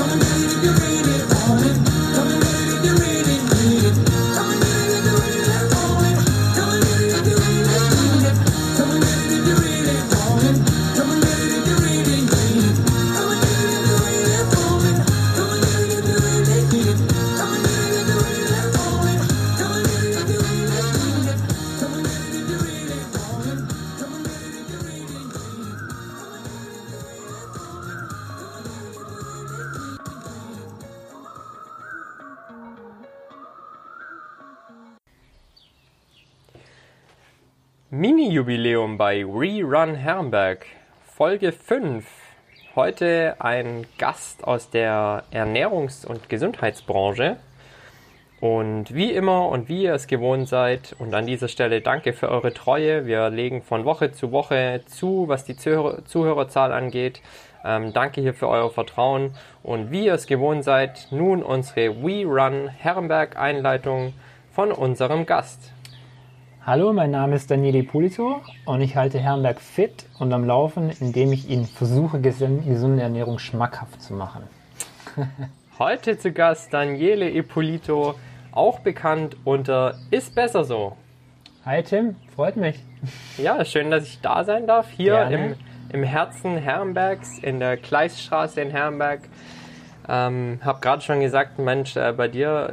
Come and get it if you're want it. Come and bei Rerun Herrenberg, Folge 5. Heute ein Gast aus der Ernährungs- und Gesundheitsbranche. Und wie immer und wie ihr es gewohnt seid, und an dieser Stelle danke für eure Treue. Wir legen von Woche zu Woche zu, was die Zuhör Zuhörerzahl angeht. Ähm, danke hier für euer Vertrauen. Und wie ihr es gewohnt seid, nun unsere We Run Herrenberg Einleitung von unserem Gast. Hallo, mein Name ist Daniele Ippolito und ich halte Herrenberg fit und am Laufen, indem ich Ihnen versuche, gesunde Ernährung schmackhaft zu machen. Heute zu Gast Daniele Ippolito, auch bekannt unter Ist besser so. Hi Tim, freut mich. Ja, schön, dass ich da sein darf, hier im, im Herzen Herrenbergs, in der Kleiststraße in Herrenberg. Ähm, hab gerade schon gesagt, Mensch, äh, bei dir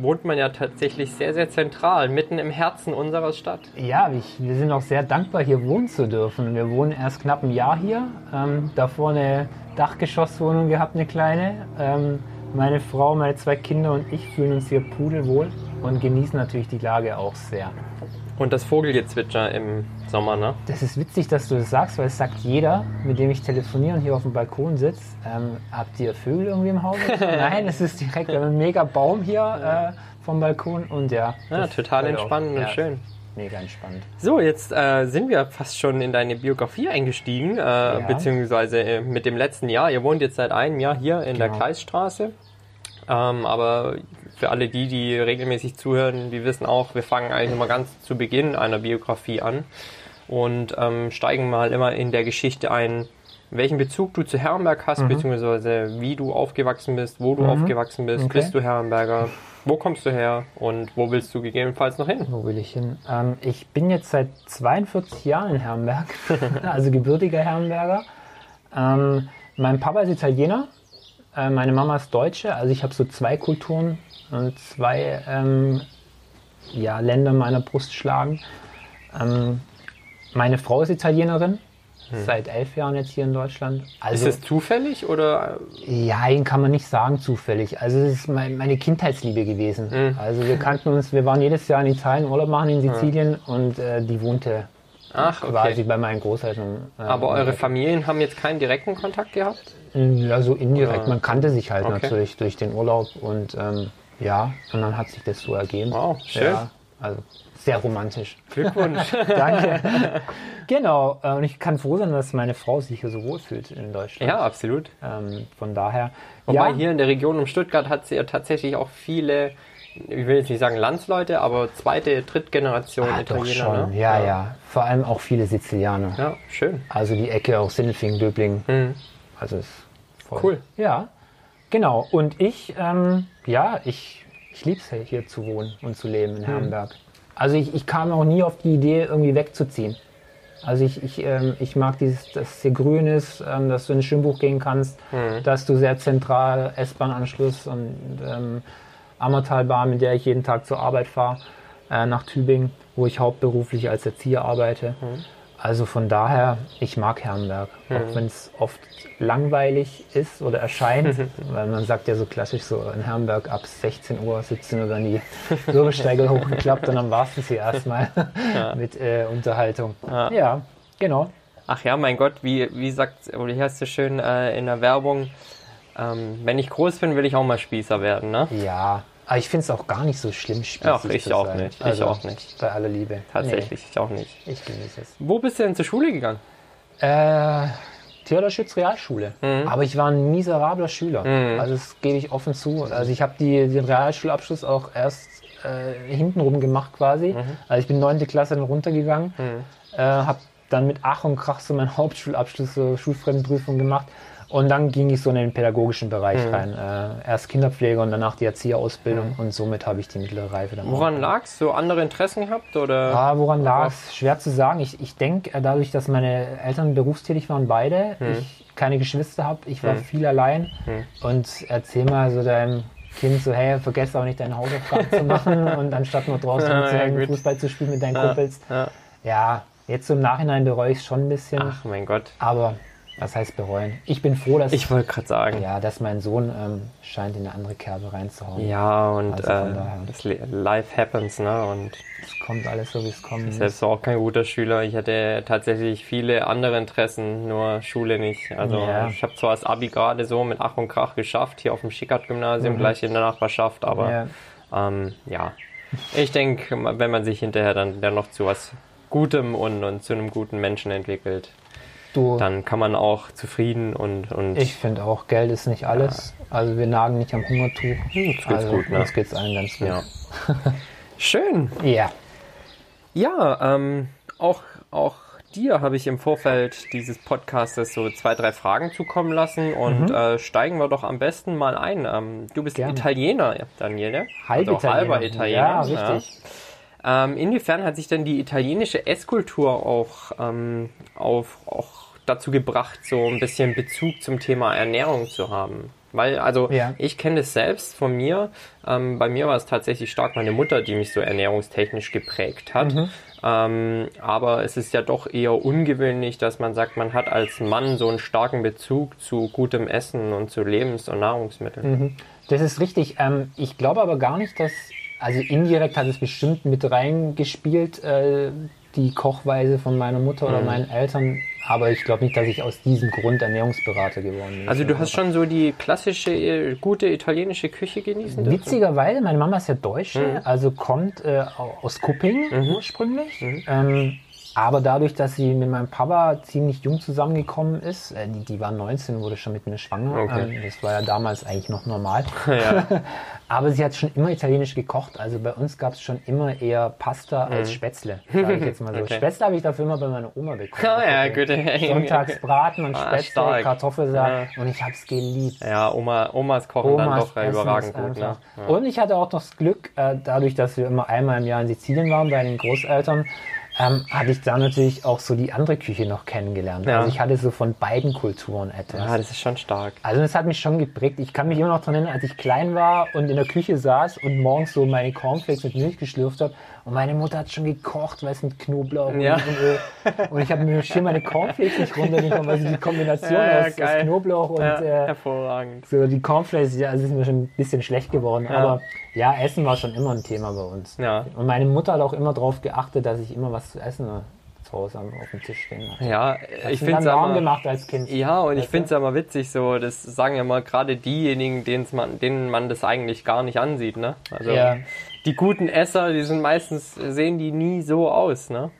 wohnt man ja tatsächlich sehr, sehr zentral, mitten im Herzen unserer Stadt. Ja, ich, wir sind auch sehr dankbar, hier wohnen zu dürfen. Wir wohnen erst knapp ein Jahr hier. Ähm, davor eine Dachgeschosswohnung gehabt, eine kleine. Ähm, meine Frau, meine zwei Kinder und ich fühlen uns hier pudelwohl und genießen natürlich die Lage auch sehr. Und das Vogelgezwitscher im Sommer, ne? Das ist witzig, dass du das sagst, weil es sagt jeder, mit dem ich telefoniere und hier auf dem Balkon sitze. Ähm, habt ihr Vögel irgendwie im Haus? Nein, es ist direkt ein mega Baum hier äh, vom Balkon und ja. Ja, total entspannend und ja, schön. Mega entspannt. So, jetzt äh, sind wir fast schon in deine Biografie eingestiegen, äh, ja. beziehungsweise äh, mit dem letzten Jahr. Ihr wohnt jetzt seit einem Jahr hier in genau. der Kreisstraße. Ähm, aber für alle die, die regelmäßig zuhören, die wissen auch, wir fangen eigentlich immer ganz zu Beginn einer Biografie an und ähm, steigen mal immer in der Geschichte ein, welchen Bezug du zu Herrenberg hast, mhm. beziehungsweise wie du aufgewachsen bist, wo du mhm. aufgewachsen bist, okay. bist du Herrenberger, wo kommst du her und wo willst du gegebenenfalls noch hin? Wo will ich hin? Ähm, ich bin jetzt seit 42 Jahren in Herrenberg, also gebürtiger Herrenberger. Ähm, mein Papa ist Italiener, äh, meine Mama ist Deutsche, also ich habe so zwei Kulturen und zwei ähm, ja, Länder meiner Brust schlagen. Ähm, meine Frau ist Italienerin, hm. seit elf Jahren jetzt hier in Deutschland. Also, ist es zufällig oder? Ja, kann man nicht sagen zufällig. Also es ist meine Kindheitsliebe gewesen. Hm. Also wir kannten uns, wir waren jedes Jahr in Italien Urlaub machen in Sizilien hm. und äh, die wohnte Ach, okay. quasi bei meinen Großeltern. Äh, Aber eure Familien haben jetzt keinen direkten Kontakt gehabt? Ja, so indirekt. Oder? Man kannte sich halt okay. natürlich durch den Urlaub und ähm, ja, und dann hat sich das so ergeben. Wow, schön. Ja, also sehr romantisch. Glückwunsch. Danke. genau, äh, und ich kann froh sein, dass meine Frau sich hier so wohlfühlt in Deutschland. Ja, absolut. Ähm, von daher. Wobei ja, hier in der Region um Stuttgart hat sie ja tatsächlich auch viele, ich will jetzt nicht sagen Landsleute, aber zweite, Drittgeneration ah, Italiener. Schon. Ne? Ja, ja, ja, Vor allem auch viele Sizilianer. Ja, schön. Also die Ecke auch Sindelfingen, Döbling. Mhm. Also ist voll. Cool. Ja. Genau. Und ich, ähm, ja, ich, ich liebe es hier zu wohnen und zu leben in mhm. Herrenberg. Also ich, ich kam auch nie auf die Idee, irgendwie wegzuziehen. Also ich, ich, ähm, ich mag dieses, dass es hier grün ist, ähm, dass du ins Schwimmbuch gehen kannst, mhm. dass du sehr zentral S-Bahn-Anschluss und ähm, Ammertalbahn, mit der ich jeden Tag zur Arbeit fahre, äh, nach Tübingen, wo ich hauptberuflich als Erzieher arbeite. Mhm. Also von daher, ich mag Herrenberg, mhm. auch wenn es oft langweilig ist oder erscheint, weil man sagt ja so klassisch so in Herrenberg ab 16 Uhr, 17 Uhr dann die Bürgersteige hochgeklappt und dann war es das hier erstmal ja. mit äh, Unterhaltung. Ja. ja. genau. Ach ja, mein Gott, wie, wie sagt, oder hier hast du schön äh, in der Werbung, ähm, wenn ich groß bin, will ich auch mal Spießer werden, ne? Ja, aber ich finde es auch gar nicht so schlimm, Spießig Ach, ich auch sein. nicht. Ich also, auch nicht. Bei aller Liebe. Tatsächlich, nee. ich auch nicht. Ich genieße es. Wo bist du denn zur Schule gegangen? Äh, Theodor Schütz Realschule. Mhm. Aber ich war ein miserabler Schüler. Mhm. Also das gebe ich offen zu. Also ich habe den Realschulabschluss auch erst äh, hintenrum gemacht quasi. Mhm. Also ich bin neunte Klasse dann runtergegangen, mhm. äh, habe dann mit Ach und Krach so meinen Hauptschulabschluss, so Schulfremdenprüfung gemacht Und dann ging ich so in den pädagogischen Bereich rein. Äh, erst Kinderpflege und danach die Erzieherausbildung und somit habe ich die mittlere Reife dann Woran lag es? So andere Interessen gehabt? Oder? Ah, woran lag es? Schwer zu sagen. Ich, ich denke, äh, dadurch, dass meine Eltern berufstätig waren, beide, ich keine Geschwister habe, ich war viel allein. Und erzähl mal so deinem Kind so, hey, vergesst auch nicht deine Hausaufgaben zu machen und anstatt nur draußen Ja, rumzuhängen, ja, gut. Fußball zu spielen mit deinen Kumpels. ja. Ja, jetzt so im Nachhinein bereue ich es schon ein bisschen, Ach mein Gott. aber was heißt bereuen? Ich bin froh, dass, Ich wollte gerade sagen. ja, dass mein Sohn ähm, scheint in eine andere Kerbe reinzuhauen. Ja, und Also äh, Life happens, ne? Und Es kommt alles so, wie es kommen muss. selbst war auch kein guter Schüler. Ich hatte tatsächlich viele andere Interessen, nur Schule nicht. Also Ja. ich habe zwar das Abi gerade so mit Ach und Krach geschafft, hier auf dem Schickert-Gymnasium, gleich in der Nachbarschaft, aber Mhm. Ja. ähm, ja. Ich denke, wenn man sich hinterher dann, dann noch zu was Gutem und, und zu einem guten Menschen entwickelt, Du, dann kann man auch zufrieden und, und ich finde auch, Geld ist nicht alles. Also wir nagen nicht am Hungertuch. Uns geht's also, gut, ne? Uns geht's allen ganz gut. ja. Schön. Ja. Ja, ähm, auch, auch dir habe ich im Vorfeld dieses Podcastes so zwei, drei Fragen zukommen lassen und äh, steigen wir doch am besten mal ein. Ähm, du bist Gerne. Italiener, Daniele. Halb also halber Italiener. Italiener. Ja, richtig. Ähm, inwiefern hat sich denn die italienische Esskultur auch, ähm, auf, auch dazu gebracht, so ein bisschen Bezug zum Thema Ernährung zu haben? Weil, also, Ja. ich kenne das selbst von mir. Ähm, bei mir war es tatsächlich stark meine Mutter, die mich so ernährungstechnisch geprägt hat. Mhm. Ähm, aber es ist ja doch eher ungewöhnlich, dass man sagt, man hat als Mann so einen starken Bezug zu gutem Essen und zu Lebens- und Nahrungsmitteln. Das ist richtig. Ähm, ich glaube aber gar nicht, dass, also indirekt hat es bestimmt mit reingespielt, äh, die Kochweise von meiner Mutter Mhm. oder meinen Eltern. Aber ich glaube nicht, dass ich aus diesem Grund Ernährungsberater geworden bin. Also du hast schon so die klassische, äh, gute italienische Küche genießen dürfen? Witzigerweise, meine Mama ist ja Deutsche, Mhm. also kommt äh, aus Kupping ursprünglich. Ähm, aber dadurch, dass sie mit meinem Papa ziemlich jung zusammengekommen ist, äh, die, die war 19, wurde schon mit mir schwanger. Okay. Ähm, das war ja damals eigentlich noch normal. Ja. Aber sie hat schon immer italienisch gekocht. Also bei uns gab es schon immer eher Pasta als Spätzle, sage ich jetzt mal so. Mhm. Okay. Spätzle habe ich dafür immer bei meiner Oma bekommen. Ah, ja, gut. Sonntags Braten und Ah, Spätzle, stark. Kartoffelsalat und ich habe es geliebt. Ja, Oma, Omas kochen dann Omas doch Essen überragend gut. Ne? einfach- Und ich hatte auch noch das Glück, äh, dadurch, dass wir immer einmal im Jahr in Sizilien waren bei den Großeltern, ähm, hatte ich da natürlich auch so die andere Küche noch kennengelernt. Ja. Also ich hatte so von beiden Kulturen etwas. Ja, das ist schon stark. Also das hat mich schon geprägt. Ich kann mich immer noch daran erinnern, als ich klein war und in der Küche saß und morgens so meine Cornflakes mit Milch geschlürft habe. Und meine Mutter hat schon gekocht, weißt mit Knoblauch und Ja. Olivenöl. Und ich habe mir schön meine Cornflakes nicht runtergekommen, weil sie die Kombination Ja, aus, aus Knoblauch und Ja, äh, hervorragend. so die Cornflakes, ja, es ist mir schon ein bisschen schlecht geworden. Ja. Aber ja, Essen war schon immer ein Thema bei uns. Ja. Und meine Mutter hat auch immer darauf geachtet, dass ich immer was zu essen äh, zu Hause auf dem Tisch stehen hatte. Ja, ich finde es warm gemacht als Kind. ja, und ich Weißt du? finde es immer witzig so, das sagen ja mal gerade diejenigen, man, denen man das eigentlich gar nicht ansieht, ne? Also Ja. Die guten Esser, die sind meistens, sehen die nie so aus, ne?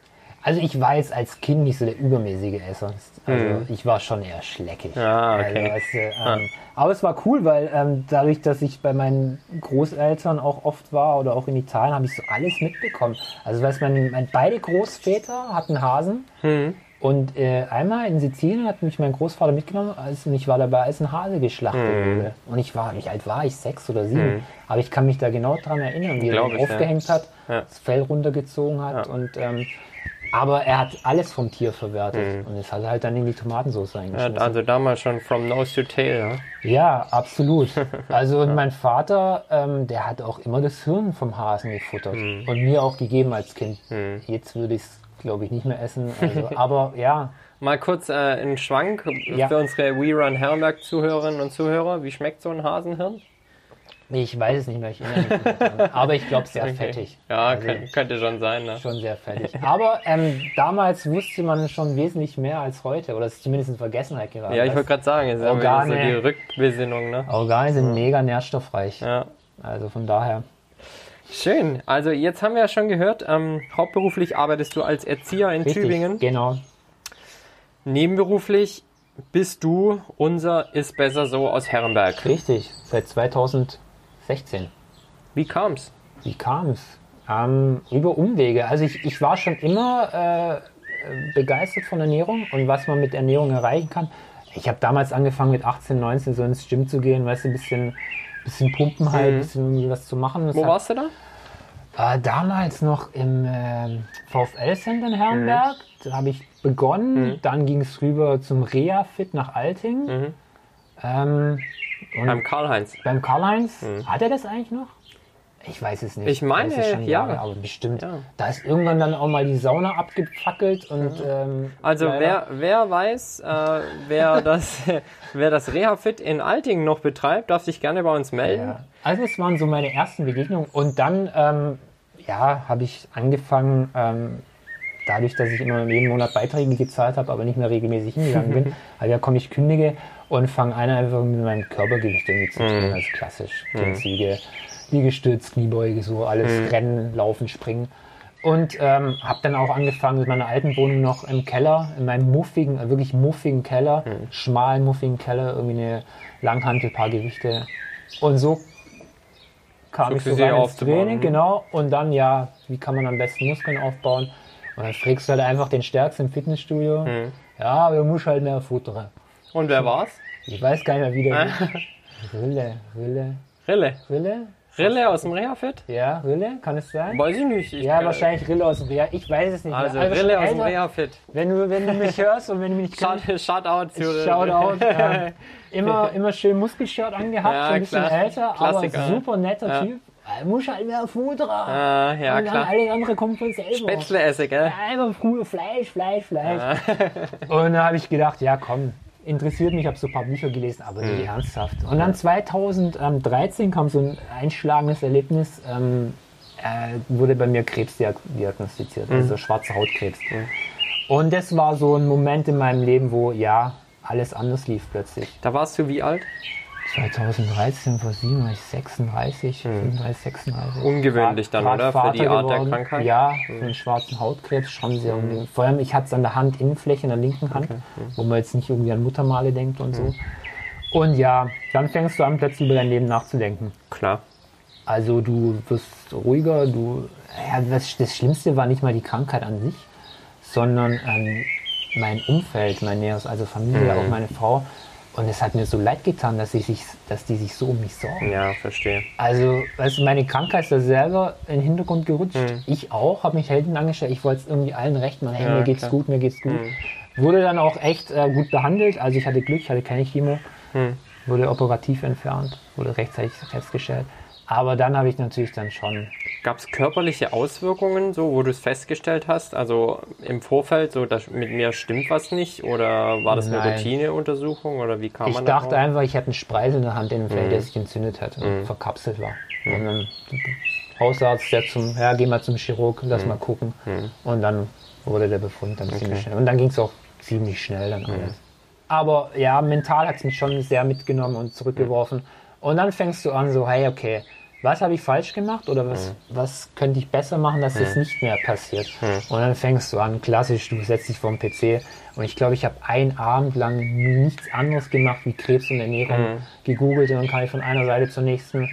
Also ich war jetzt als Kind nicht so der übermäßige Esser. Also ich war schon eher schleckig. Hm. Ah, okay. also, weißt du, ähm, Aber es war cool, weil ähm, dadurch, dass ich bei meinen Großeltern auch oft war oder auch in Italien, habe ich so alles mitbekommen. Also weißt, mein, mein, beide Großväter hatten Hasen. Hm. Und äh, einmal in Sizilien hat mich mein Großvater mitgenommen als, und ich war dabei, als ein Hase geschlachtet Hm. wurde. Und ich war, wie alt war ich? Sechs oder sieben. Aber ich kann mich da genau dran erinnern, wie er den ich, ja. aufgehängt hat, Ja. das Fell runtergezogen hat Ja. und ähm, aber er hat alles vom Tier verwertet und es hat halt dann in die Tomatensauce eingeschmissen. also damals schon from nose to tail, ja? Ja, absolut. Also mein Vater, ähm, der hat auch immer das Hirn vom Hasen gefuttert Hm. und mir auch gegeben als Kind. Jetzt würde ich es, glaube ich, nicht mehr essen. Also, aber ja, Mal kurz äh, einen Schwank Ja. für unsere We Run Herrenberg Zuhörerinnen und Zuhörer. Wie schmeckt so ein Hasenhirn? ich weiß es nicht mehr, ich erinnere mich nicht. Aber ich glaube, sehr Okay. fettig. Ja, Also, könnt- könnte schon sein, ne? Schon sehr fettig. Aber ähm, damals wusste man schon wesentlich mehr als heute. Oder es ist zumindest in Vergessenheit geraten. Ja, ich wollte gerade sagen, haben wir Organe. so die Rückbesinnung, ne? Organe sind mega nährstoffreich. Ja. Also von daher. Schön. Also jetzt haben wir ja schon gehört, ähm, hauptberuflich arbeitest du als Erzieher in Richtig, Tübingen. Genau. Nebenberuflich bist du unser Ist besser so aus Herrenberg. Richtig. Seit 2016. Wie kam's? Wie kam es? Ähm, über Umwege. Also ich, ich war schon immer äh, begeistert von Ernährung und was man mit Ernährung erreichen kann. ich habe damals angefangen mit 18, 19 so ins Gym zu gehen, weißt du, ein bisschen, bisschen pumpen halt, ein Mhm. bisschen irgendwie was zu machen. Das Wo hat- warst du da? Äh, damals noch im ähm, VfL-Center in Herrenberg. Da habe ich begonnen. Dann ging es rüber zum Reha-Fit nach Alting. Mhm. Ähm, Beim Karl-Heinz. beim Karl-Heinz. Hat er das eigentlich noch? Ich weiß es nicht. Ich meine, Das ist schon ja. Jahre, aber bestimmt. Ja. Da ist irgendwann dann auch mal die Sauna abgefackelt und. Ähm, Also wer, wer weiß, äh, wer das, wer das Reha-Fit in Altingen noch betreibt, darf sich gerne bei uns melden. Ja. Also es waren so meine ersten Begegnungen und dann ähm, ja, habe ich angefangen, ähm, dadurch, dass ich immer jeden Monat Beiträge gezahlt habe, aber nicht mehr regelmäßig hingegangen bin, also ja, komm ich kündige und fange an einfach mit meinem Körpergewicht irgendwie zu trainieren, also klassisch, Klimmzüge, Liegestütz, Kniebeuge, so alles Rennen, Laufen, Springen. Und ähm, habe dann auch angefangen mit meiner alten Wohnung noch im Keller, in meinem muffigen, äh, wirklich muffigen Keller, schmalen, muffigen Keller, irgendwie eine Langhantel, paar Gewichte. Und so kam ich so Sukzessive rein ins Training, ne? genau. Und dann, ja, wie kann man am besten Muskeln aufbauen? Und dann fragst du halt einfach den Stärksten im Fitnessstudio. Hm. Ja, aber du musst halt mehr futtern. Und wer war's? Ich weiß gar nicht mehr, wie der. Rille, Rille, Rille. Rille? Rille aus dem Reha-Fit? Ja, Rille, kann es sein? Weiß ich nicht. Ich, Ja, äh, wahrscheinlich Rille aus dem Reha. Ich weiß es nicht Also mehr. Rille aus dem. Reha-Fit. Wenn du, wenn du mich hörst und wenn du mich nicht kennst, Shout, Shoutout zu Shoutout. Ähm, immer, immer schön Muskelshirt angehabt, Ja, so ein bisschen klar. älter, Klassiker. aber super netter Ja. Typ. Er muss halt mehr futtern. Ah, ja, und dann klar. alles andere kommt von selber. Spätzle esse, gell? Einfach früher Fleisch, Fleisch, Fleisch. Und da habe ich gedacht, ja komm, interessiert mich, habe so ein paar Bücher gelesen, aber Mhm. nie ernsthaft. Und dann 2013 kam so ein einschlagendes Erlebnis, ähm, äh, wurde bei mir Krebs diag- diagnostiziert, Mhm. also schwarzer Hautkrebs. Und das war so ein Moment in meinem Leben, wo ja, alles anders lief plötzlich. Da warst du wie alt? 2013, vor sieben war ich 36, 35, 36. Ungewöhnlich dann, Grad oder? Für die Vater Art der geworden. Krankheit? Ja, für einen schwarzen Hautkrebs schon sehr ungewöhnlich. Vor allem, ich hatte es an der Handinnenfläche, in der linken Hand, wo man jetzt nicht irgendwie an Muttermale denkt und so. Und ja, dann fängst du an, plötzlich über dein Leben nachzudenken. Klar. Also du wirst ruhiger, du. Ja, das, das Schlimmste war nicht mal die Krankheit an sich, sondern ähm, mein Umfeld, mein Näheres, also Familie, auch meine Frau. Und es hat mir so leid getan, dass, ich sich, dass die sich so um mich sorgen. Ja, verstehe. Also, weißt du, meine Krankheit ist da selber in den Hintergrund gerutscht. Ich auch, habe mich Helden angestellt. Ich wollte es irgendwie allen recht machen. Hey, Ja, mir geht's klar. gut, mir geht's gut. Wurde dann auch echt äh, gut behandelt. Also ich hatte Glück, ich hatte keine Chemo. Wurde operativ entfernt, wurde rechtzeitig festgestellt. Aber dann habe ich natürlich dann schon. Gab es körperliche Auswirkungen, so wo du es festgestellt hast? Also im Vorfeld, so dass mit mir stimmt was nicht? Oder war das eine Nein. Routineuntersuchung? Oder wie kam Ich man dachte darauf? einfach, ich hätte einen Spreisel in der Hand, in dem Feld, der sich entzündet hat und verkapselt war. Und dann Hausarzt, der zum, ja, geh mal zum Chirurg, lass mal gucken. Und dann wurde der Befund dann ziemlich schnell. Und dann ging es auch ziemlich schnell dann alles. Aber ja, mental hat es mich schon sehr mitgenommen und zurückgeworfen. Und dann fängst du an, so, hey, okay, was habe ich falsch gemacht oder was, was könnte ich besser machen, dass das nicht mehr passiert? Und dann fängst du an, klassisch, du setzt dich vor den PC und ich glaube, ich habe einen Abend lang nichts anderes gemacht wie Krebs und Ernährung gegoogelt und dann kam ich von einer Seite zur nächsten.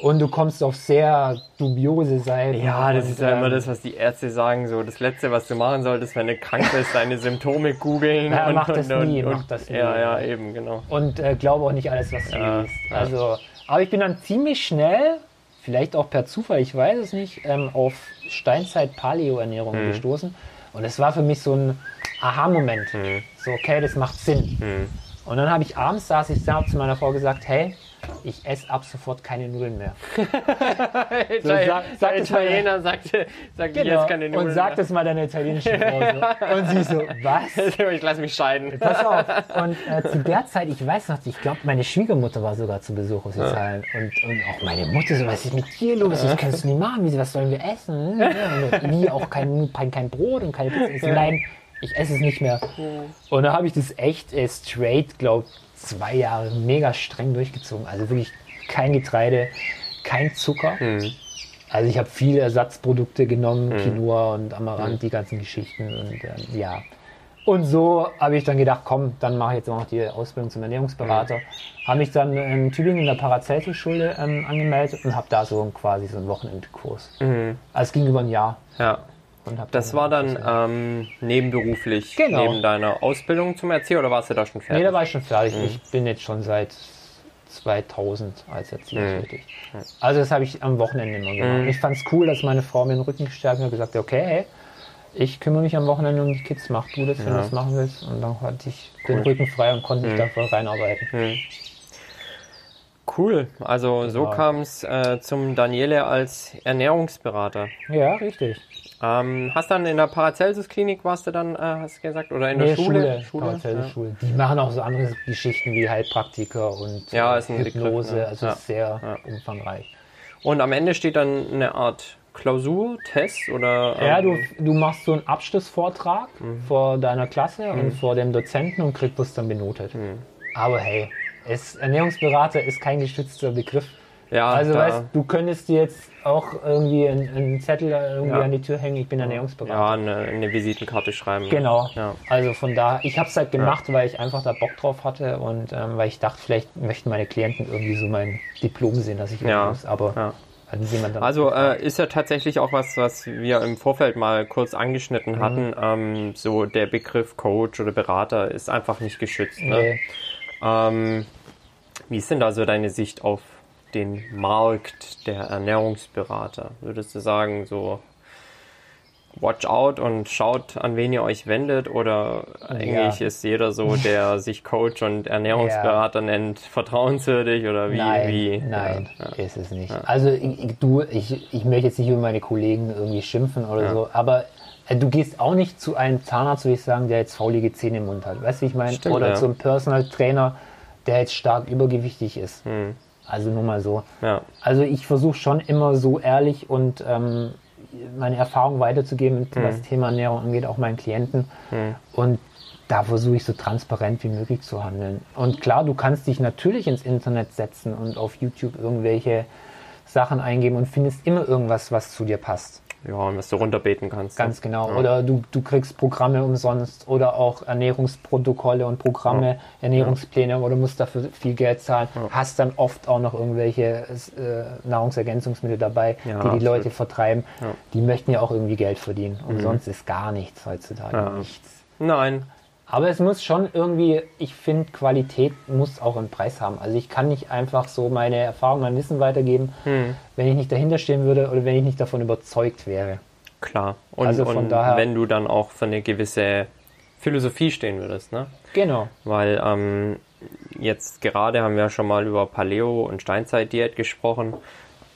Und du kommst auf sehr dubiose Seiten. Ja, das und, ist ja immer ähm, das, was die Ärzte sagen. So, das Letzte, was du machen solltest, wenn du krank bist, deine Symptome googeln. Ja, und, mach das und, nie, und, mach das nie. Ja, ja, eben, genau. und äh, glaube auch nicht alles, was du Ja, liest. ja. Aber ich bin dann ziemlich schnell, vielleicht auch per Zufall, ich weiß es nicht, ähm, auf Steinzeit-Paleo-Ernährung Mhm. gestoßen. Und es war für mich so ein Aha-Moment. Mhm. So, okay, das macht Sinn. Und dann habe ich abends, saß ich da, zu meiner Frau gesagt, hey, ich esse ab sofort keine Nudeln mehr. So, sag- sag der Italiener sagte, sagt Genau. jetzt keine Nudeln Und sag das mal deiner italienischen Frau so. Und sie so, was? mehr. ich lasse mich scheiden. Pass auf. Und äh, zu der Zeit, ich weiß noch, ich glaube, meine Schwiegermutter war sogar zu Besuch aus Italien. Und, und auch meine Mutter so, was ist mit dir los? Das kannst du nicht machen. Was sollen wir essen? Ja, und wie auch kein, kein, Brot und keine Pizza. Ich nein, ich esse es nicht mehr. Und da habe ich das echt äh, straight, glaube zwei Jahre mega streng durchgezogen. Also wirklich kein Getreide, kein Zucker. Also ich habe viele Ersatzprodukte genommen, Quinoa und Amaranth, die ganzen Geschichten und ähm, ja. Und so habe ich dann gedacht, komm, dann mache ich jetzt auch noch die Ausbildung zum Ernährungsberater. Habe mich dann in Tübingen in der Paracelsus-Schule ähm, angemeldet und habe da so quasi so einen Wochenendkurs. Also es ging über ein Jahr. Ja. Und hab Das war dann ähm, nebenberuflich, Genau. neben deiner Ausbildung zum Erzieher oder warst du da schon Nee, fertig? da war ich schon fertig. Mhm. Ich bin jetzt schon seit 2000 als Erzieher tätig. Also das habe ich am Wochenende immer gemacht. Mhm. Ich fand es cool, dass meine Frau mir den Rücken gestärkt hat und gesagt hat, okay, hey, ich kümmere mich am Wochenende um die Kids, mach du das, wenn Ja. du das machen willst. Und dann hatte ich den Cool. Rücken frei und konnte mich Mhm. da voll reinarbeiten. Hm. Cool, also so Genau. kam es äh, zum Daniele als Ernährungsberater. Ja, richtig. Ähm, hast dann in der Paracelsus-Klinik warst du dann, äh, hast du gesagt, oder in der Nee, Schule? Schule, Paracelsus ja. Schule. Die machen auch so andere Geschichten wie Heilpraktiker und Ja, ist ein Begriff, Hypnose. ne? Also Ja. sehr Ja. umfangreich. Und am Ende steht dann eine Art Klausur, Test oder? Ja, du, ähm, du machst so einen Abschlussvortrag Mhm. vor deiner Klasse und vor dem Dozenten und kriegst das dann benotet. Mhm. Aber hey, es, Ernährungsberater ist kein geschützter Begriff. Ja, also weißt du, könntest dir jetzt auch irgendwie einen, einen Zettel irgendwie Ja. an die Tür hängen, ich bin Ernährungsberater. ja eine, eine Visitenkarte schreiben. Genau. Ja. Also von da, ich habe es halt gemacht, weil ich einfach da Bock drauf hatte und ähm, weil ich dachte, vielleicht möchten meine Klienten irgendwie so mein Diplom sehen, dass ich Ja. muss. Aber Ja. Also äh, ist ja tatsächlich auch was, was wir im Vorfeld mal kurz angeschnitten Mhm. hatten. Ähm, so der Begriff Coach oder Berater ist einfach nicht geschützt. Ne? nee, Ähm, wie ist denn da so deine Sicht auf den Markt der Ernährungsberater? Würdest du sagen, so watch out und schaut, an wen ihr euch wendet? Oder eigentlich ist jeder so, der sich Coach und Ernährungsberater nennt, vertrauenswürdig? Oder wie? nein, wie? nein, Ja, ist es nicht. Also ich, du, ich, ich möchte jetzt nicht über meine Kollegen irgendwie schimpfen oder so, aber äh, du gehst auch nicht zu einem Zahnarzt, würde ich sagen, der jetzt faulige Zähne im Mund hat. Weißt du, wie ich meine? Stimmt, Oder ja. zum Personal Trainer, der jetzt stark übergewichtig ist. Hm. Also nur mal so. ja. Also ich versuche schon immer so ehrlich und ähm, meine Erfahrung weiterzugeben, Hm. was Thema Ernährung angeht, auch meinen Klienten. Und da versuche ich so transparent wie möglich zu handeln. Und klar, du kannst dich natürlich ins Internet setzen und auf YouTube irgendwelche Sachen eingeben und findest immer irgendwas, was zu dir passt. Ja, und was du runterbeten kannst. Ganz genau. Oder du, du kriegst Programme umsonst oder auch Ernährungsprotokolle und Programme, Ernährungspläne oder musst dafür viel Geld zahlen. Hast dann oft auch noch irgendwelche äh, Nahrungsergänzungsmittel dabei, Ja, die die absolut. Leute vertreiben. Ja. Mhm. Die möchten ja auch irgendwie Geld verdienen. Umsonst ist gar nichts heutzutage. Ja. Nichts. Nein. Aber es muss schon irgendwie, ich finde, Qualität muss auch einen Preis haben. Also ich kann nicht einfach so meine Erfahrung, mein Wissen weitergeben, Hm. wenn ich nicht dahinter stehen würde oder wenn ich nicht davon überzeugt wäre. Klar. Und, Also von und daher- wenn du dann auch für eine gewisse Philosophie stehen würdest, ne? Genau. Weil ähm, jetzt gerade haben wir schon mal über Paleo und Steinzeitdiät gesprochen.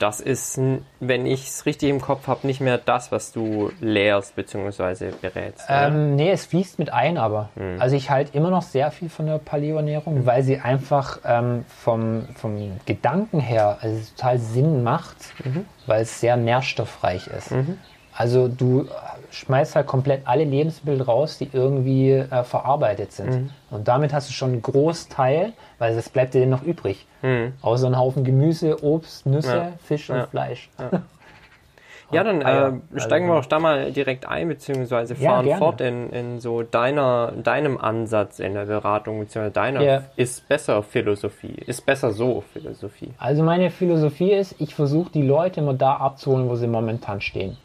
Das ist, wenn ich es richtig im Kopf habe, nicht mehr das, was du lehrst bzw. berätst. Ähm, nee, es fließt mit ein, aber. Also ich halte immer noch sehr viel von der Paleo-Ernährung, weil sie einfach ähm, vom, vom Gedanken her also total Sinn macht, weil es sehr nährstoffreich ist. Also du schmeißt halt komplett alle Lebensmittel raus, die irgendwie äh, verarbeitet sind. Und damit hast du schon einen Großteil, weil das bleibt dir noch übrig. Hm. Außer einen Haufen Gemüse, Obst, Nüsse, Ja. Fisch und Ja. Fleisch. Ja, dann Eier. äh, steigen wir Also- auch da mal direkt ein, beziehungsweise Ja, fahren gerne. fort in, in so deiner, deinem Ansatz in der Beratung, beziehungsweise deiner Ja. ist besser Philosophie, ist besser so Philosophie. Also meine Philosophie ist, ich versuche die Leute immer da abzuholen, wo sie momentan stehen.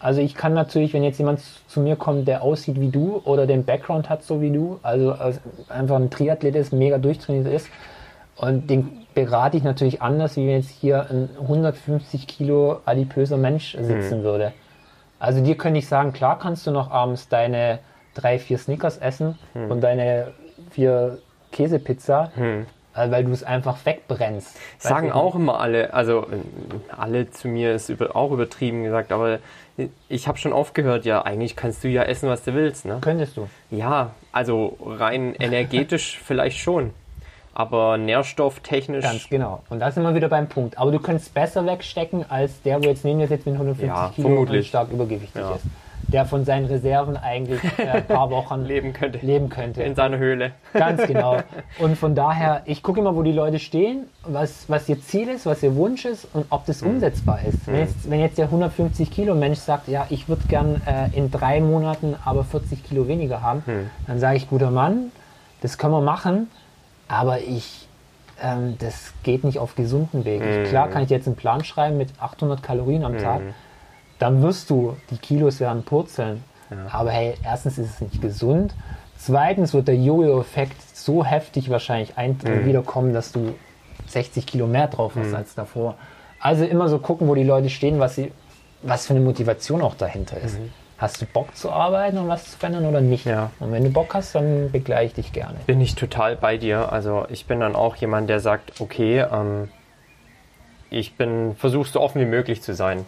Also ich kann natürlich, wenn jetzt jemand zu mir kommt, der aussieht wie du oder den Background hat so wie du, also als- einfach ein Triathlet ist, mega durchtrainiert ist, und den berate ich natürlich anders, wie wenn jetzt hier ein 150 Kilo adipöser Mensch sitzen würde. Also dir könnte ich sagen, klar kannst du noch abends deine drei, vier Snickers essen und deine vier Käsepizza, äh, weil du es einfach wegbrennst. Sagen auch immer alle, also äh, alle zu mir ist über, auch übertrieben gesagt, aber ich habe schon oft gehört, ja, eigentlich kannst du ja essen, was du willst, ne? Könntest du. Ja, also rein energetisch vielleicht schon, aber nährstofftechnisch, Ganz genau. Und da sind wir wieder beim Punkt. Aber du könntest besser wegstecken als der, wo jetzt neben dir sitzt mit 150 Ja, Kilo und vermutlich. stark übergewichtig Ja. ist. Der von seinen Reserven eigentlich äh, ein paar Wochen leben könnte leben könnte. in seiner Höhle. Ganz genau. Und von daher, ich gucke immer, wo die Leute stehen, was, was ihr Ziel ist, was ihr Wunsch ist und ob das Hm. umsetzbar ist. Wenn, jetzt, wenn jetzt der 150 Kilo Mensch sagt, ja, ich würde gern äh, in drei Monaten aber 40 Kilo weniger haben, Hm. dann sage ich, guter Mann, das können wir machen, aber ich, ähm, das geht nicht auf gesunden Weg. Hm. Ich, klar kann ich jetzt einen Plan schreiben mit 800 Kalorien am Tag, dann wirst du, die Kilos werden purzeln. Aber hey, erstens ist es nicht gesund. Zweitens wird der Jojo-Effekt so heftig wahrscheinlich ein Mhm. wiederkommen, dass du 60 Kilo mehr drauf hast als davor. Also immer so gucken, wo die Leute stehen, was, sie, was für eine Motivation auch dahinter ist. Hast du Bock zu arbeiten und was zu verändern oder nicht? Mhm. Ja. Und wenn du Bock hast, dann begleite ich dich gerne. Bin ich total bei dir. Also ich bin dann auch jemand, der sagt, okay, ähm, ich bin, versuchst so offen wie möglich zu sein.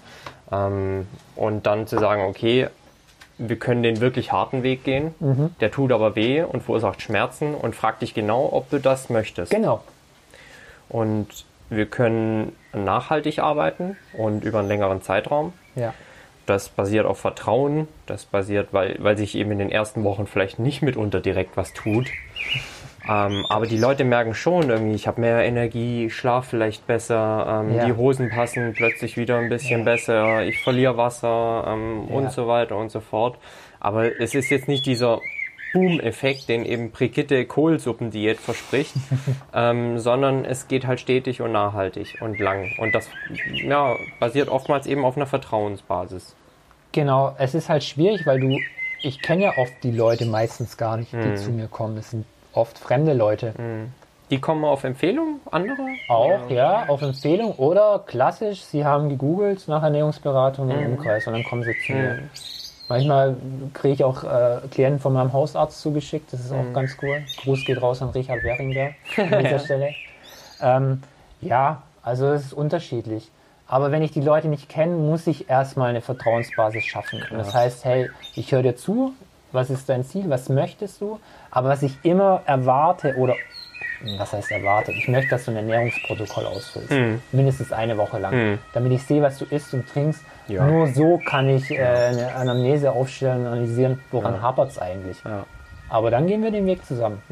Ähm, und dann zu sagen, okay, wir können den wirklich harten Weg gehen, der tut aber weh und verursacht Schmerzen und frag dich genau, ob du das möchtest. Genau. Und wir können nachhaltig arbeiten und über einen längeren Zeitraum. Ja. Das basiert auf Vertrauen. Das basiert, weil, weil sich eben in den ersten Wochen vielleicht nicht mitunter direkt was tut. Ähm, aber die Leute merken schon irgendwie, ich habe mehr Energie, schlaf vielleicht besser, ähm, Ja. die Hosen passen plötzlich wieder ein bisschen Ja. besser, ich verliere Wasser ähm, Ja. und so weiter und so fort. Aber es ist jetzt nicht dieser Boom-Effekt, den eben Brigitte Kohlsuppendiät verspricht, ähm, sondern es geht halt stetig und nachhaltig und lang. Und das ja, basiert oftmals eben auf einer Vertrauensbasis. Genau, es ist halt schwierig, weil du, ich kenne ja oft die Leute meistens gar nicht, die Mhm. zu mir kommen. Es sind oft fremde Leute. Die kommen auf Empfehlung anderer? Auch, ja, auf Empfehlung oder klassisch, sie haben gegoogelt nach Ernährungsberatung Mhm. im Umkreis und dann kommen sie zu mir. Manchmal kriege ich auch äh, Klienten von meinem Hausarzt zugeschickt, das ist Mhm. auch ganz cool. Gruß geht raus an Richard Weringer an dieser Stelle. Ähm, ja, also es ist unterschiedlich. Aber wenn ich die Leute nicht kenne, muss ich erstmal eine Vertrauensbasis schaffen. Und das heißt, hey, ich höre dir zu, was ist dein Ziel, was möchtest du? Aber was ich immer erwarte oder was heißt erwartet? Ich möchte, dass du ein Ernährungsprotokoll ausfüllst. Mindestens eine Woche lang. Damit ich sehe, was du isst und trinkst. Ja. Nur so kann ich äh, eine Anamnese aufstellen und analysieren, woran Ja. hapert es eigentlich. Ja. Aber dann gehen wir den Weg zusammen.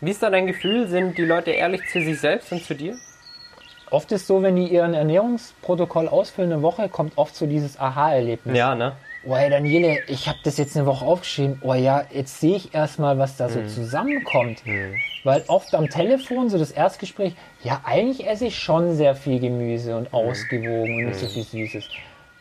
Wie ist da dein Gefühl? Sind die Leute ehrlich zu sich selbst und zu dir? Oft ist so, wenn die ihren Ernährungsprotokoll ausfüllen, eine Woche, kommt oft so dieses Aha-Erlebnis. Ja, ne? Oh, hey Daniele, ich habe das jetzt eine Woche aufgeschrieben. Oh ja, jetzt sehe ich erstmal, was da so Hm. zusammenkommt. Weil oft am Telefon, so das Erstgespräch, ja, eigentlich esse ich schon sehr viel Gemüse und ausgewogen und nicht so viel Süßes.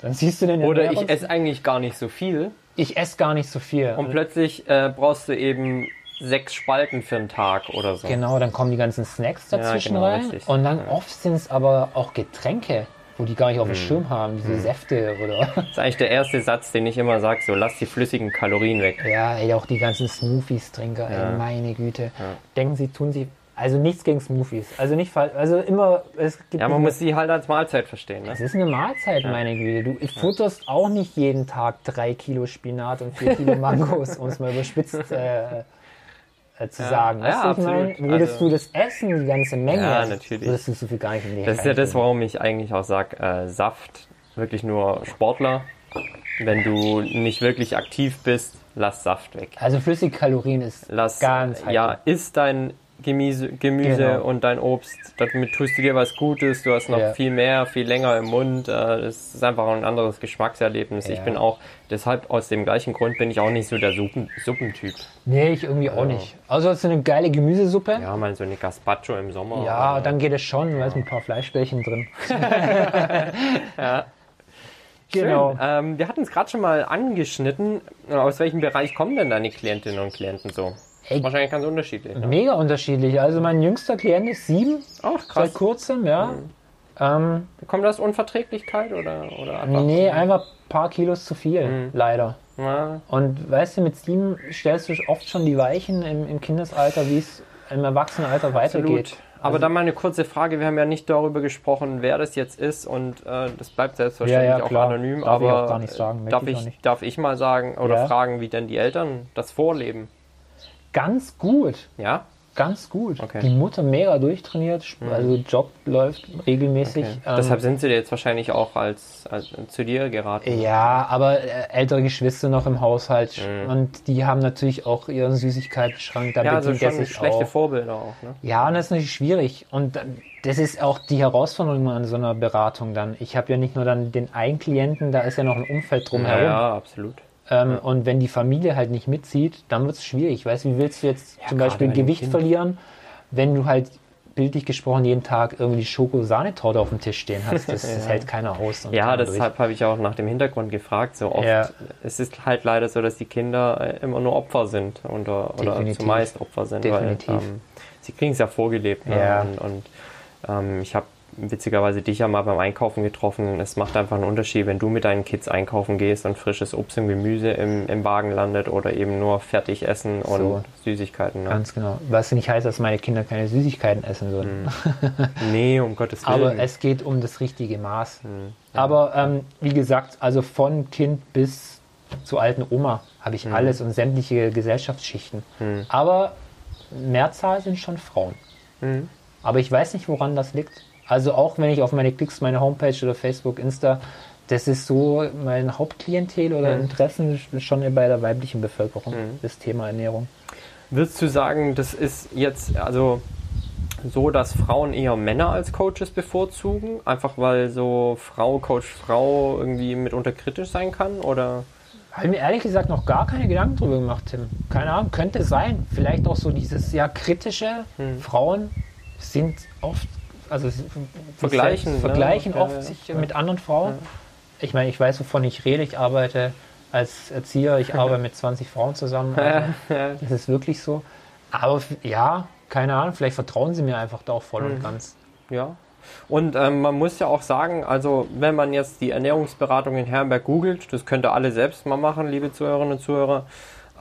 Dann siehst du den Hm. Oder ich esse eigentlich gar nicht so viel ich esse gar nicht so viel. und plötzlich äh, brauchst du eben sechs Spalten für einen Tag oder so. Genau, dann kommen die ganzen Snacks dazwischen genau, rein. richtig. Und dann oft sind es aber auch Getränke, wo die gar nicht auf Hm. dem Schirm haben, diese Säfte oder. Das ist eigentlich der erste Satz, den ich immer sage, so lass die flüssigen Kalorien weg. ja, ey, auch die ganzen Smoothies-Trinker, Ja. ey, meine Güte. Denken sie, tun sie. Also nichts gegen Smoothies. Also nicht falsch. Also immer, es gibt. Ja, man muss sie halt als Mahlzeit verstehen. Ne? es ist eine Mahlzeit, meine Güte. Du futterst auch nicht jeden Tag drei Kilo Spinat und vier Kilo Mangos, um es mal überspitzt äh, äh, zu sagen. Ja, Weißt du, ich meine, würdest Also- du das essen, die ganze Menge, Ja, natürlich. würdest du so viel gar nicht in die Das ist ja das, warum ich eigentlich auch sage, äh, Saft, wirklich nur Sportler. Wenn du nicht wirklich aktiv bist, lass Saft weg. Also flüssige Kalorien ist Lass, ganz heikel. ja, isst dein Gemüse, Gemüse Genau. und dein Obst. Damit tust du dir was Gutes. Du hast noch Ja. viel mehr, viel länger im Mund. Äh, Das ist einfach ein anderes Geschmackserlebnis. Ich Ja. bin auch, deshalb aus dem gleichen Grund bin ich auch nicht so der Suppen, Suppentyp. Nee, ich irgendwie auch nicht. Also hast du eine geile Gemüsesuppe? Ja, mal so eine Gazpacho im Sommer. Ja, oder- dann geht es schon, weil es mit ein paar Fleischbällchen drin. Schön. Genau. Ähm, wir hatten es gerade schon mal angeschnitten. Aus welchem Bereich kommen denn deine Klientinnen und Klienten so? Ey. Wahrscheinlich ganz unterschiedlich. Ne? Mega unterschiedlich. Also mein jüngster Klient ist sieben, Ach, seit krass. kurzem, ja. Ähm, Kommt das Unverträglichkeit oder, oder einfach? nee, einfach ein paar Kilos zu viel, Mhm. leider. Ja, Und weißt du, mit sieben stellst du oft schon die Weichen im, im Kindesalter, wie es im Erwachsenenalter weitergeht. Aber dann mal eine kurze Frage. Wir haben ja nicht darüber gesprochen, wer das jetzt ist und äh, das bleibt selbstverständlich Ja, ja, auch anonym. Darf ich aber auch gar nicht sagen, möchte darf, ich ich, nicht. darf ich mal sagen oder fragen, wie denn die Eltern das vorleben? Ganz gut. Ja? Ganz gut. Okay. Die Mutter mega durchtrainiert, sp- also Job läuft regelmäßig. Okay. Ähm, Deshalb sind sie jetzt wahrscheinlich auch als, als zu dir geraten. ja, aber äh, ältere Geschwister noch im Haushalt Mhm. und die haben natürlich auch ihren Süßigkeitenschrank, da Ja, also schon sich schlechte auch. Vorbilder auch. Ne? Ja, und das ist natürlich schwierig. Und äh, das ist auch die Herausforderung an so einer Beratung dann. Ich habe ja nicht nur dann den einen Klienten, da ist ja noch ein Umfeld Ja, drumherum. ja, absolut. Ähm, Und wenn die Familie halt nicht mitzieht, dann wird es schwierig. Weißt du, wie willst du jetzt zum gerade Beispiel Gewicht verlieren, wenn du halt bildlich gesprochen jeden Tag irgendwie die Schoko-Sahnetorte auf dem Tisch stehen hast. Das, das hält keiner aus. Ja, deshalb habe ich auch nach dem Hintergrund gefragt. So oft, Ja. es ist halt leider so, dass die Kinder äh, immer nur Opfer sind oder, oder zumeist Opfer sind, Definitiv. weil ähm, sie kriegen es ja vorgelebt. Ne? Ja. Und, und ähm, ich habe witzigerweise dich ja mal beim Einkaufen getroffen. Es macht einfach einen Unterschied, wenn du mit deinen Kids einkaufen gehst und frisches Obst und Gemüse im, im Wagen landet oder eben nur fertig essen und So. Süßigkeiten. Ne? Ganz genau. Was nicht heißt, dass meine Kinder keine Süßigkeiten essen würden. Nee, um Gottes Willen. Aber es geht um das richtige Maß. Aber ähm, wie gesagt, also von Kind bis zur alten Oma habe ich alles und sämtliche Gesellschaftsschichten. Aber Mehrzahl sind schon Frauen. Aber ich weiß nicht, woran das liegt. Also auch wenn ich auf meine Klicks, meine Homepage oder Facebook, Insta, das ist so mein Hauptklientel oder Interessen schon bei der weiblichen Bevölkerung, das Thema Ernährung. Würdest du sagen, das ist jetzt also so, dass Frauen eher Männer als Coaches bevorzugen? Einfach weil so Frau, Coach, Frau irgendwie mitunter kritisch sein kann? Oder? Habe mir ehrlich gesagt noch gar keine Gedanken drüber gemacht, Tim. Keine Ahnung, könnte sein. Vielleicht auch so dieses ja kritische. Frauen sind oft, also Vergleichen, selbst ne? vergleichen Ja, oft ja, sich mit anderen Frauen. Ich meine, ich weiß, wovon ich rede. Ich arbeite als Erzieher, ich arbeite mit 20 Frauen zusammen. Also, das ist wirklich so. Aber ja, keine Ahnung, vielleicht vertrauen sie mir einfach da auch voll Mhm. und ganz. Ja. Und ähm, man muss ja auch sagen, also wenn man jetzt die Ernährungsberatung in Herrenberg googelt, das könnt ihr alle selbst mal machen, liebe Zuhörerinnen und Zuhörer,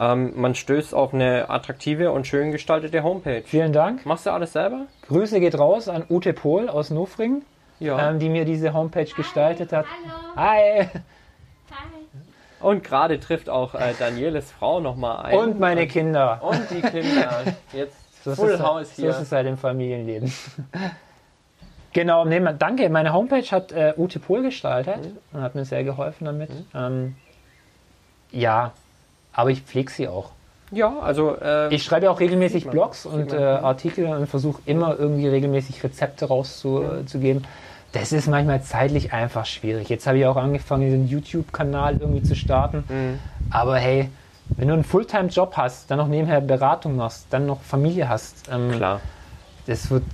ähm, man stößt auf eine attraktive und schön gestaltete Homepage. Vielen Dank. Machst du alles selber? Grüße geht raus an Ute Pohl aus Nofring, Ja. ähm, die mir diese Homepage gestaltet hat. Hallo. Hi! Hi. Und gerade trifft auch äh, Danieles Frau nochmal ein. Und meine Kinder. Und die Kinder. Jetzt So ist, Full es, House so hier. ist es halt im Familienleben. genau, nee, man- danke. Meine Homepage hat äh, Ute Pohl gestaltet Mhm. und hat mir sehr geholfen damit. Ähm, ja, aber ich pflege sie auch. Ja, also äh, Ich schreibe ja auch regelmäßig Blogs und äh, ja. Artikel und versuche immer irgendwie regelmäßig Rezepte rauszugeben. Das ist manchmal zeitlich einfach schwierig. Jetzt habe ich auch angefangen, diesen YouTube-Kanal irgendwie zu starten. Mhm. Aber hey, wenn du einen Fulltime-Job hast, dann noch nebenher Beratung machst, dann noch Familie hast, ähm, klar, das wird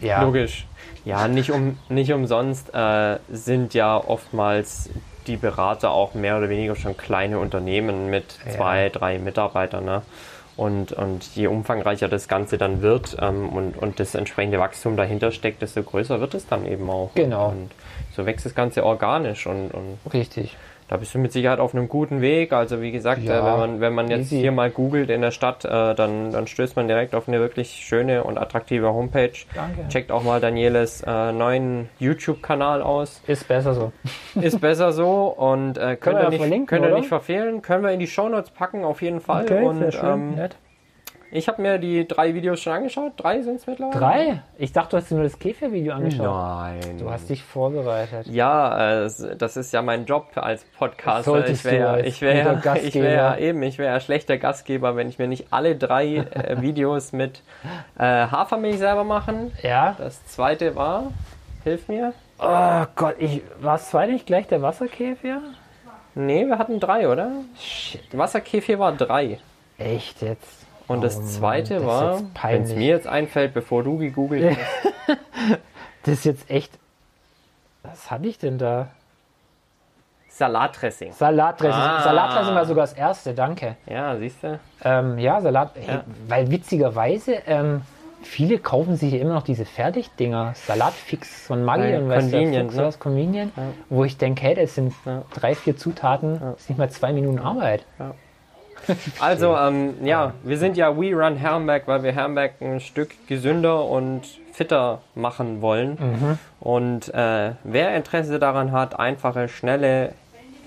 ja logisch. Ja, nicht, um, nicht umsonst äh, sind ja oftmals die Berater auch mehr oder weniger schon kleine Unternehmen mit Ja. zwei, drei Mitarbeitern. Ne? Und, und je umfangreicher das Ganze dann wird ähm, und, und das entsprechende Wachstum dahinter steckt, desto größer wird es dann eben auch. Genau. Und so wächst das Ganze organisch und, und richtig. Da bist du mit Sicherheit auf einem guten Weg. Also wie gesagt, Ja, äh, wenn, man, wenn man jetzt easy. hier mal googelt in der Stadt, äh, dann, dann stößt man direkt auf eine wirklich schöne und attraktive Homepage. Danke. Checkt auch mal Danieles äh, neuen YouTube-Kanal aus. Ist besser so. Ist besser so und äh, könnt, wir ihr ja nicht, könnt ihr nicht verfehlen. Können wir in die Shownotes packen, auf jeden Fall. sehr und schön. ähm, Nett. Ich habe mir die drei Videos schon angeschaut. Drei sind es mittlerweile. Drei? Ich dachte, du hast dir nur das Käfer-Video angeschaut. Nein. Du hast dich vorbereitet. Ja, äh, das ist ja mein Job als Podcaster. Solltest Ich wäre als ich wär, guter Gastgeber. ich wär, eben, ich wäre schlechter Gastgeber, wenn ich mir nicht alle drei äh, Videos mit äh, Hafermilch selber machen. Ja. Das zweite war, hilf mir. Oh Gott, ich, war es zwei nicht gleich der Wasserkäfer? Nee, wir hatten drei, oder? Shit, Wasserkäfig war drei. echt jetzt? Und Oh das Mann, zweite das war, wenn es mir jetzt einfällt, bevor du gegoogelt hast, Das ist jetzt echt. Was hatte ich denn da? Salatdressing. Salatdressing. Ah. Salatdressing war sogar das erste, danke. Ja, siehst du? Ähm, ja, Salat. Hey, Ja. Weil witzigerweise, ähm, viele kaufen sich ja immer noch diese Fertigdinger. Salatfix von Maggi Ja, und convenient, Fuchs ne? was, Convenient. Wo ich denke, hey, das sind Ja. drei, vier Zutaten, das ist nicht mal zwei Minuten Arbeit. Also, ähm, ja, wir sind ja We Run Herrenberg, weil wir Herrenberg ein Stück gesünder und fitter machen wollen. Und äh, wer Interesse daran hat, einfache, schnelle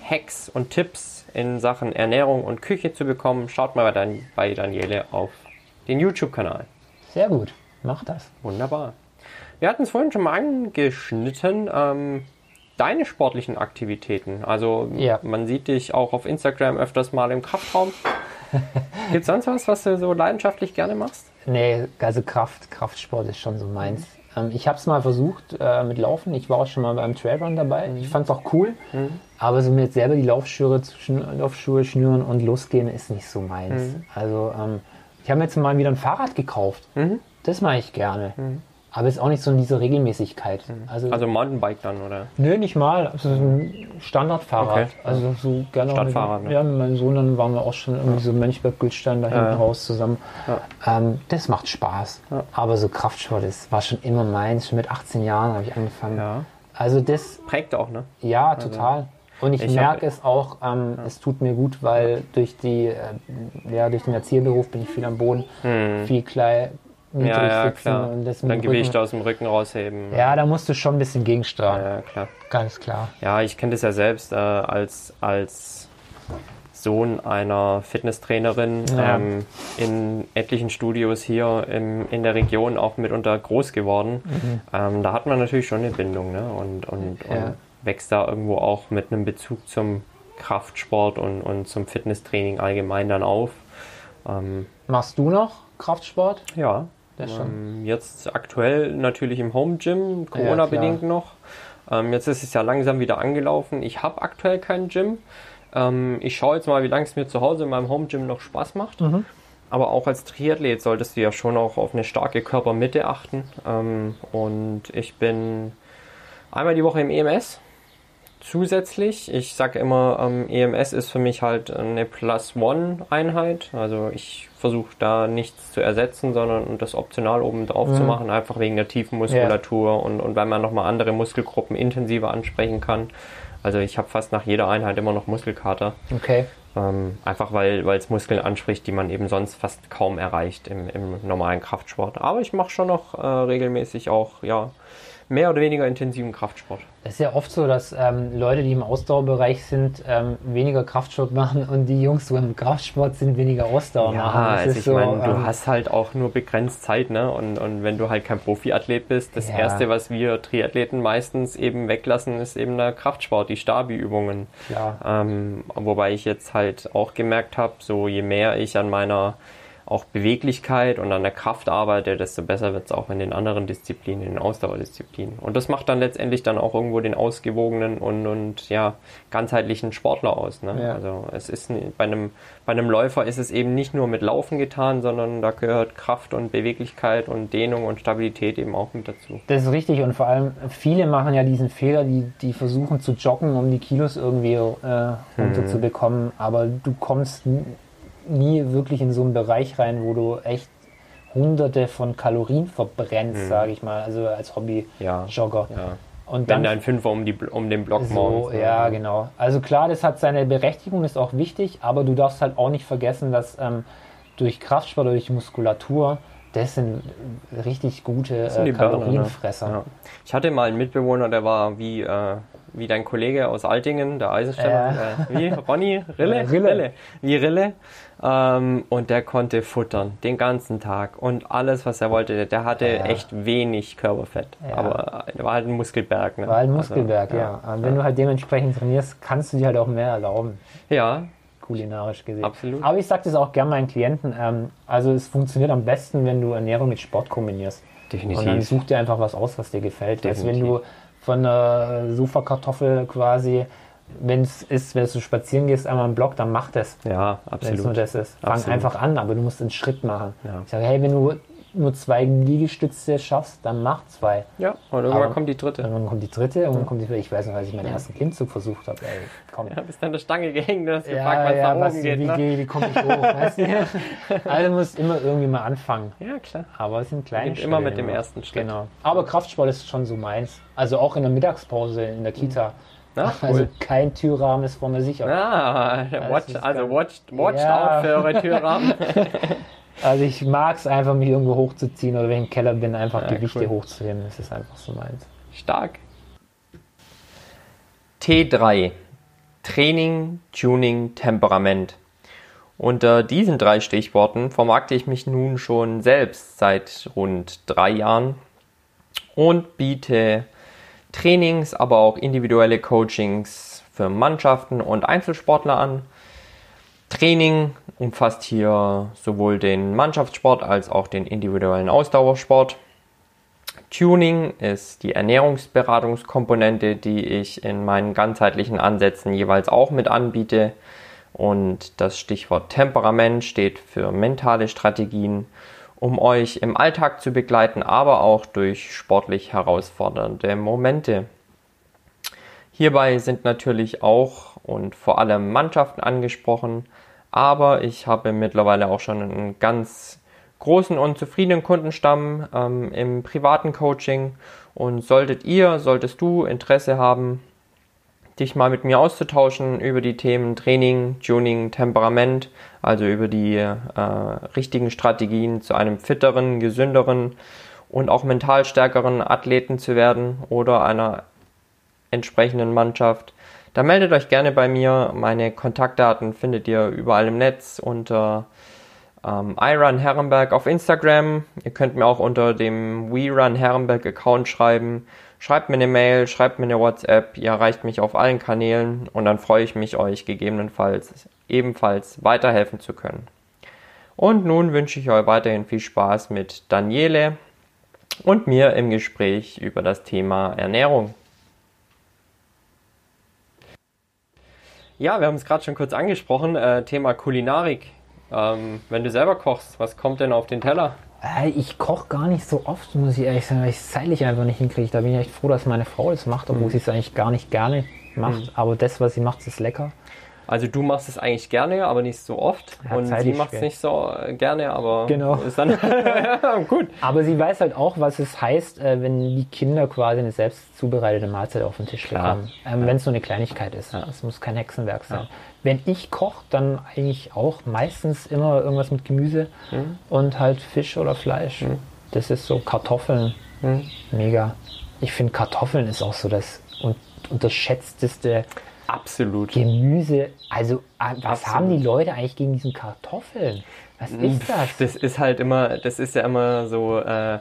Hacks und Tipps in Sachen Ernährung und Küche zu bekommen, schaut mal bei, Dan bei Daniele auf den YouTube-Kanal. Sehr gut, mach das. Wunderbar. Wir hatten es vorhin schon mal angeschnitten. Ähm, deine sportlichen Aktivitäten. Also Ja. man sieht dich auch auf Instagram öfters mal im Kraftraum. Gibt es sonst was, was du so leidenschaftlich gerne machst? Nee, also Kraft, Kraftsport ist schon so meins. Ähm, ich habe es mal versucht äh, mit Laufen. Ich war auch schon mal beim Trailrun dabei. Ich fand es auch cool. Aber so mir jetzt selber die Laufschuhe, Laufschuhe schnüren und losgehen ist nicht so meins. Also ähm, ich habe mir jetzt mal wieder ein Fahrrad gekauft. Das mache ich gerne. Aber ist auch nicht so in dieser Regelmäßigkeit. Also, Also Mountainbike dann, oder? nö, nicht mal. Also so ein Standardfahrrad. Okay, Also so gerne auch Stadtfahrrad, Mit, ne? Ja, mit meinem Sohn dann waren wir auch schon irgendwie so Mönchberg-Gülstein da hinten Ja, ja. raus zusammen. Ja. Ähm, das macht Spaß. Aber so Kraftsport, das war schon immer meins. Schon mit 18 Jahren habe ich angefangen. Ja. Also das, Prägt auch, ne? ja, total. Und ich, ich merke es auch, ähm, es tut mir gut, weil durch die, äh, ja, durch den Erzieherberuf bin ich viel am Boden, viel klein, niedrig. Ja, ja, klar. und das Dann Gewicht aus dem Rücken rausheben. Ja, da musst du schon ein bisschen gegensteuern. ja klar. Ganz klar. Ja, ich kenne das ja selbst äh, als, als Sohn einer Fitnesstrainerin Ja. ähm, in etlichen Studios hier im, in der Region auch mitunter groß geworden. Ähm, da hat man natürlich schon eine Bindung ne? und, und, Ja. und wächst da irgendwo auch mit einem Bezug zum Kraftsport und, und zum Fitnesstraining allgemein dann auf. Ähm, Machst du noch Kraftsport? ja, Das schon. ähm, jetzt aktuell natürlich im Home Gym, Corona-bedingt noch. Ähm, jetzt ist es ja langsam wieder angelaufen. Ich habe aktuell kein Gym. Ähm, ich schaue jetzt mal, wie lange es mir zu Hause in meinem Home Gym noch Spaß macht. Mhm. Aber auch als Triathlet solltest du ja schon auch auf eine starke Körpermitte achten. Und ich bin einmal die Woche im EMS. Zusätzlich, ich sage immer, ähm, EMS ist für mich halt eine Plus-One-Einheit. Also ich versuche da nichts zu ersetzen, sondern das optional oben drauf zu machen, einfach wegen der tiefen Muskulatur und, und weil man nochmal andere Muskelgruppen intensiver ansprechen kann. Also ich habe fast nach jeder Einheit immer noch Muskelkater. Okay. Ähm, einfach weil es Muskeln anspricht, die man eben sonst fast kaum erreicht im, im normalen Kraftsport. Aber ich mache schon noch äh, regelmäßig auch ja, mehr oder weniger intensiven Kraftsport. Es ist ja oft so, dass ähm, Leute, die im Ausdauerbereich sind, ähm, weniger Kraftsport machen und die Jungs, die im Kraftsport sind, weniger Ausdauer Ja, machen. Das also ist ich so, meine, du ähm, hast halt auch nur begrenzt Zeit, ne? Und, und wenn du halt kein Profiathlet bist, das Ja. Erste, was wir Triathleten meistens eben weglassen, ist eben der Kraftsport, die Stabi-Übungen. Klar. Ähm, wobei ich jetzt halt auch gemerkt habe, so je mehr ich an meiner auch Beweglichkeit und an der Kraft arbeite, desto besser wird es auch in den anderen Disziplinen, in den Ausdauerdisziplinen. Und das macht dann letztendlich dann auch irgendwo den ausgewogenen und, und ja, ganzheitlichen Sportler aus. Ne? Ja. Also es ist bei einem, bei einem Läufer ist es eben nicht nur mit Laufen getan, sondern da gehört Kraft und Beweglichkeit und Dehnung und Stabilität eben auch mit dazu. Das ist richtig und vor allem viele machen ja diesen Fehler, die, die versuchen zu joggen, um die Kilos irgendwie äh, runterzubekommen, aber du kommst nie wirklich in so einen Bereich rein, wo du echt hunderte von Kalorien verbrennst, sage ich mal, also als Hobby-Jogger. Ja. Und Wenn dann dein Fünfer um, die, um den Block so, morgens. ne? ja, genau. Also klar, das hat seine Berechtigung, ist auch wichtig, aber du darfst halt auch nicht vergessen, dass ähm, durch Kraftsport, durch Muskulatur, das sind richtig gute sind äh, die Burner, ne? Kalorienfresser. Ja. Ich hatte mal einen Mitbewohner, der war wie, äh, wie dein Kollege aus Altingen, der Eisensteller. Äh, wie? Ronny? Rille? Äh, Rille. Wie Rille. Ähm, und der konnte futtern den ganzen Tag und alles, was er wollte. Der hatte Ja. echt wenig Körperfett. Ja. Aber er war halt ein Muskelberg. Ne? War halt ein Also, Muskelberg, ja. Und wenn du halt dementsprechend trainierst, kannst du dir halt auch mehr erlauben, Ja, kulinarisch gesehen. Absolut. Aber ich sage das auch gerne meinen Klienten. Ähm, also es funktioniert am besten, wenn du Ernährung mit Sport kombinierst. definitiv. Und dann such dir einfach was aus, was dir gefällt. Also wenn Definitiv. du von einer Sofakartoffel quasi, wenn es ist, wenn du spazieren gehst, einmal im Block, dann mach das. ja, Wenn es nur absolut. das ist. Fang Absolut. einfach an, aber du musst einen Schritt machen. Ja. Ich sage, hey, wenn du nur zwei Liegestütze schaffst, dann mach zwei. Ja, und irgendwann Aber- kommt die dritte. Irgendwann kommt die dritte, irgendwann kommt die Ich weiß noch, als ich meinen ersten Klimmzug versucht habe. Ey, komm. Ja, bist an der Stange gehängt hast Ja, gefragt, was ja, nach was, oben wie, geht. Ne? geh- wie komme ich hoch? weißt du? Also du musst immer irgendwie mal anfangen. Ja, klar. Aber es sind kleine Beginnt immer Schritte mit dem ersten Schritt. Genau. Aber Kraftsport ist schon so meins. Also auch in der Mittagspause in der Kita. Na, Also cool. kein Türrahmen ist vor mir sicher. Ah, watch, also watch, watch Ja. out für eure Türrahmen. Also ich mag es einfach, mich irgendwo hochzuziehen oder wenn ich im Keller bin, einfach Ja, Gewichte cool. hochzuheben. Das ist einfach so meins. Stark. T3. Training, Tuning, Temperament. Unter diesen drei Stichworten vermarkte ich mich nun schon selbst seit rund drei Jahren und biete Trainings, aber auch individuelle Coachings für Mannschaften und Einzelsportler an. Training umfasst hier sowohl den Mannschaftssport als auch den individuellen Ausdauersport. Tuning ist die Ernährungsberatungskomponente, die ich in meinen ganzheitlichen Ansätzen jeweils auch mit anbiete. Und das Stichwort Temperament steht für mentale Strategien um euch im Alltag zu begleiten, aber auch durch sportlich herausfordernde Momente. Hierbei sind natürlich auch und vor allem Mannschaften angesprochen, aber ich habe mittlerweile auch schon einen ganz großen und zufriedenen Kundenstamm ähm, im privaten Coaching und solltet ihr, solltest du Interesse haben, dich mal mit mir auszutauschen über die Themen Training, Tuning, Temperament, also über die äh, richtigen Strategien zu einem fitteren, gesünderen und auch mental stärkeren Athleten zu werden oder einer entsprechenden Mannschaft, dann meldet euch gerne bei mir. Meine Kontaktdaten findet ihr überall im Netz unter ähm, iRun Herrenberg auf Instagram. Ihr könnt mir auch unter dem WeRun Herrenberg Account schreiben. Schreibt mir eine Mail, schreibt mir eine WhatsApp. Ihr erreicht mich auf allen Kanälen und dann freue ich mich, euch gegebenenfalls ebenfalls weiterhelfen zu können. Und nun wünsche ich euch weiterhin viel Spaß mit Daniele und mir im Gespräch über das Thema Ernährung. Ja, wir haben es gerade schon kurz angesprochen, äh, Thema Kulinarik. Ähm, wenn du selber kochst, was kommt denn auf den Teller? Äh, ich koche gar nicht so oft, muss ich ehrlich sagen, weil ich es zeitlich einfach nicht hinkriege. Da bin ich echt froh, dass meine Frau das macht, obwohl mhm. sie es eigentlich gar nicht gerne macht. Mhm. Aber das, was sie macht, ist lecker. Also du machst es eigentlich gerne, aber nicht so oft. Ja, und sie macht es nicht so äh, gerne, aber genau. ist dann gut. Aber sie weiß halt auch, was es heißt, äh, wenn die Kinder quasi eine selbst zubereitete Mahlzeit auf den Tisch bekommen. Ähm, ja. Wenn es so eine Kleinigkeit ist. Es muss kein Hexenwerk sein. Wenn ich koche, dann eigentlich auch meistens immer irgendwas mit Gemüse mhm. und halt Fisch oder Fleisch. Mhm. Das ist so Kartoffeln. Mhm. Mega. Ich finde Kartoffeln ist auch so das unterschätzteste Absolut. Gemüse. Also, ah, was Absolut. haben die Leute eigentlich gegen diesen Kartoffeln? Was ist das? Das ist halt immer, das ist ja immer so, äh,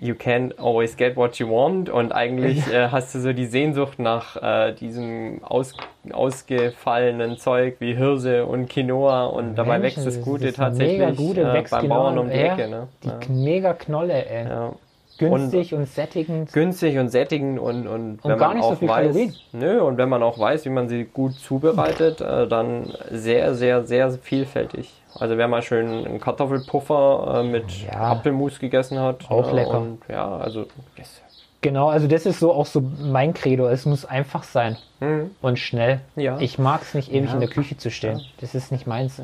you can't always get what you want und eigentlich äh, hast du so die Sehnsucht nach äh, diesem aus, ausgefallenen Zeug wie Hirse und Quinoa und Mensch, dabei wächst das Gute das tatsächlich mega gute, äh, beim genau Bauern um die Ecke. Ne? Die ja. mega Knolle, ey. Ja. Günstig und, und, sättigend. Günstig und sättigend und, und, und wenn gar man nicht auch so viel weiß, Kalorien. Nö, und wenn man auch weiß, wie man sie gut zubereitet, äh, dann sehr, sehr, sehr vielfältig. Also wer mal schön einen Kartoffelpuffer äh, mit ja, Apfelmus gegessen hat. Auch äh, lecker. Und, ja, also yes. Genau, also das ist so auch so mein Credo. Es muss einfach sein mhm. und schnell. Ja. Ich mag es nicht ewig ja. in der Küche zu stehen. Das ist nicht meins.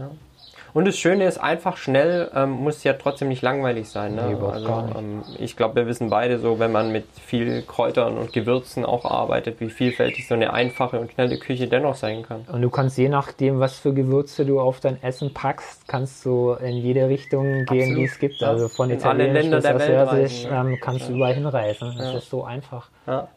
Ja. Und das Schöne ist, einfach schnell ähm, muss ja trotzdem nicht langweilig sein. Ne? Nee, also, ähm, ich glaube, wir wissen beide so, wenn man mit viel Kräutern und Gewürzen auch arbeitet, wie vielfältig so eine einfache und schnelle Küche dennoch sein kann. Und du kannst je nachdem, was für Gewürze du auf dein Essen packst, kannst du in jede Richtung gehen, die es gibt. Ja. Also von in Italienisch bis Asiatisch ähm, kannst ja. du überall hinreisen. Das ja. ist so einfach.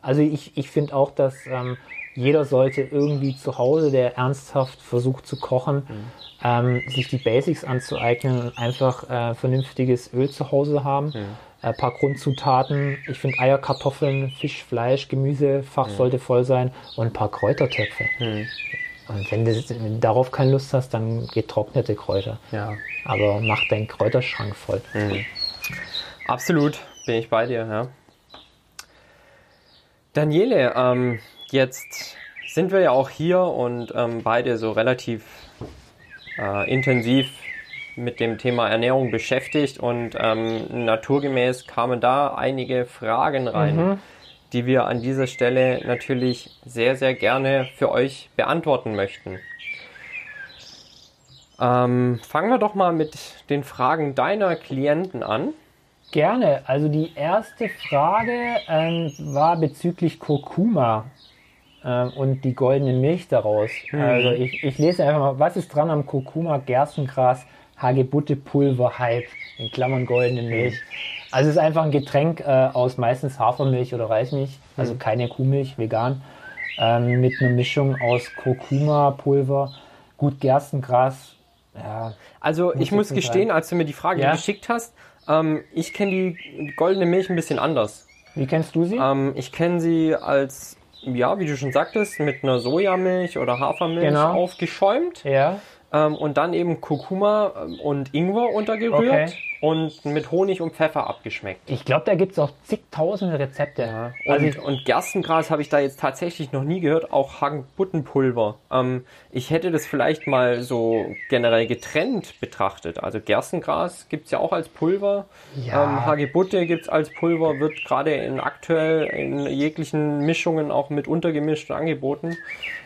Also ich, ich finde auch, dass ähm, jeder sollte irgendwie zu Hause, der ernsthaft versucht zu kochen, mhm ähm, sich die Basics anzueignen und einfach äh, vernünftiges Öl zu Hause haben. Ja. Ein paar Grundzutaten. Ich finde Eier, Kartoffeln, Fisch, Fleisch, Gemüse, Fach ja. sollte voll sein und ein paar Kräutertöpfe. Ja. Und wenn du, wenn du, darauf keine Lust hast, dann getrocknete Kräuter. Ja. Aber mach deinen Kräuterschrank voll. Mhm. Absolut, bin ich bei dir, ja. Daniele, ähm, jetzt sind wir ja auch hier und ähm, beide so relativ äh, intensiv mit dem Thema Ernährung beschäftigt und ähm, naturgemäß kamen da einige Fragen rein, mhm. die wir an dieser Stelle natürlich sehr, sehr gerne für euch beantworten möchten. Ähm, fangen wir doch mal mit den Fragen deiner Klienten an. Gerne. Also die erste Frage ähm, war bezüglich Kurkuma äh, und die goldene Milch daraus. Mhm. Also ich, ich lese einfach mal, was ist dran am Kurkuma, Gerstengras, Hagebuttepulver, Hype, in Klammern goldene Milch. Mhm. Also es ist einfach ein Getränk äh, aus meistens Hafermilch oder Reismilch, also mhm. keine Kuhmilch, vegan, ähm, mit einer Mischung aus Kurkuma-Pulver, gut Gerstengras. Ja, also ich muss gestehen, sein. als du mir die Frage ja? geschickt hast, ähm, ich kenne die goldene Milch ein bisschen anders. Wie kennst du sie? Ähm, ich kenne sie als ja, wie du schon sagtest, mit einer Sojamilch oder Hafermilch genau. aufgeschäumt. Ja. Ähm, und dann eben Kurkuma ähm, und Ingwer untergerührt. Okay. Und mit Honig und Pfeffer abgeschmeckt. Ich glaube, da gibt es auch zigtausende Rezepte. Ja. Also Und, und Gerstengras habe ich da jetzt tatsächlich noch nie gehört, auch Hagebuttenpulver. Ähm, ich hätte das vielleicht mal so generell getrennt betrachtet. Also Gerstengras gibt's ja auch als Pulver. Ja. Ähm, Hagebutte gibt's als Pulver, wird gerade in aktuell in jeglichen Mischungen auch mit untergemischt und angeboten.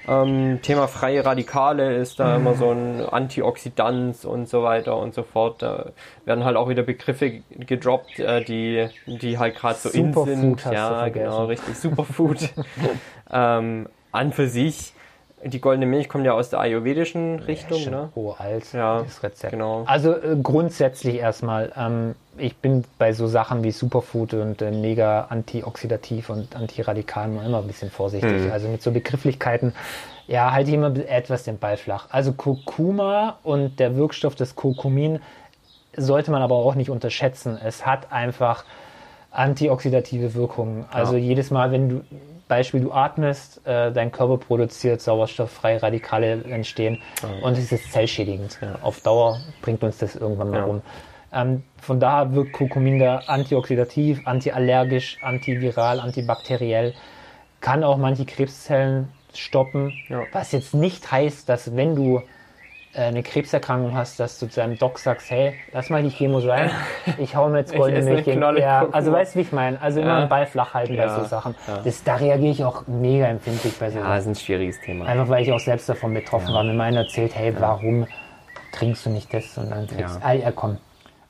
Ähm, Thema freie Radikale ist da immer so ein Antioxidant und so weiter und so fort. Da werden halt auch wieder Begriffe gedroppt, äh, die, die halt gerade so in Superfood sind. hast du ja, genau, richtig. Superfood. ähm, an für sich, die goldene Milch kommt ja aus der ayurvedischen Richtung, schon ne? uralt, Ja, das Rezept. genau. Also äh, grundsätzlich erstmal, ähm, ich bin bei so Sachen wie Superfood und äh, mega antioxidativ und antiradikal immer ein bisschen vorsichtig. Mhm. Also mit so Begrifflichkeiten, ja, halte ich immer etwas den Ball flach. Also Kurkuma und der Wirkstoff des Kurkumin sollte man aber auch nicht unterschätzen. Es hat einfach antioxidative Wirkungen. Also jedes Mal, wenn du, Beispiel, du atmest, äh, dein Körper produziert sauerstofffreie Radikale entstehen und es ist zellschädigend. Auf Dauer bringt uns das irgendwann mal Ja. um. Ähm, von daher wirkt Kurkumin da antioxidativ, antiallergisch, antiviral, antibakteriell, kann auch manche Krebszellen stoppen, Ja. was jetzt nicht heißt, dass wenn du eine Krebserkrankung hast, dass du zu deinem Doc sagst, hey, lass mal die Chemo sein, ich hau mir jetzt goldene Milch in. Knolle Ja, also weißt du, wie ich meine? Also immer Ja. einen Ball flach halten bei Ja, so Sachen. ja. Das, da reagiere ich auch mega empfindlich bei so Ja, das ist ein schwieriges Thema. Einfach weil ich auch selbst davon betroffen war. Mir meiner erzählt, hey, warum trinkst du nicht das? Und dann trinkst Ja. ah, komm.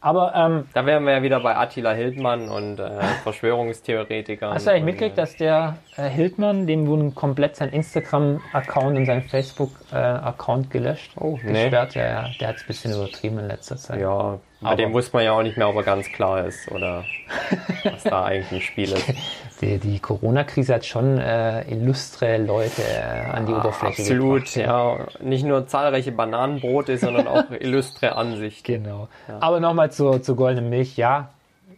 Aber ähm, Da wären wir ja wieder bei Attila Hildmann und äh, Verschwörungstheoretikern. hast du eigentlich mitgekriegt, äh, dass der äh, Hildmann, dem wurde komplett sein Instagram-Account und sein Facebook-Account gelöscht? Oh, nee. gesperrt? Ja, ja, der hat es ein bisschen übertrieben in letzter Zeit. Ja, bei Aber- dem wusste man ja auch nicht mehr, ob er ganz klar ist oder was da eigentlich ein Spiel ist. Die, die Corona-Krise hat schon äh, illustre Leute äh, an die Oberfläche Absolut, gebracht. ja. Nicht nur zahlreiche Bananenbrote, sondern auch illustre Ansichten. Genau. Aber nochmal zur, zur goldenen Milch. Ja,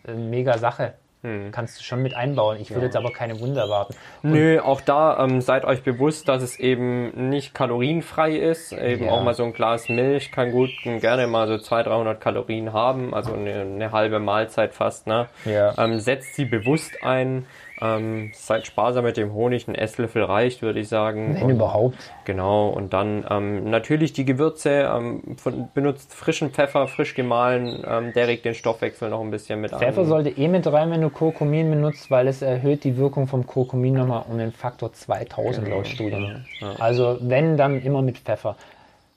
äh, mega Sache. Hm. Kannst du schon mit einbauen. Ich würde jetzt aber keine Wunder erwarten. Nö, auch da ähm, seid euch bewusst, dass es eben nicht kalorienfrei ist. Eben Ja. auch mal so ein Glas Milch kann gut und gerne mal so 200, 300 Kalorien haben, also eine, eine halbe Mahlzeit fast. Ne? Ja. Ähm, setzt sie bewusst ein. Ähm, seid sparsam mit dem Honig, ein Esslöffel reicht, würde ich sagen. Wenn Und- überhaupt. Genau, und dann ähm, natürlich die Gewürze, ähm, von, benutzt frischen Pfeffer, frisch gemahlen, ähm, der regt den Stoffwechsel noch ein bisschen mit Pfeffer an. sollte eh mit rein, wenn du Kurkumin benutzt, weil es erhöht die Wirkung vom Kurkumin nochmal um den Faktor 2000 laut Studien. Also wenn, dann immer mit Pfeffer.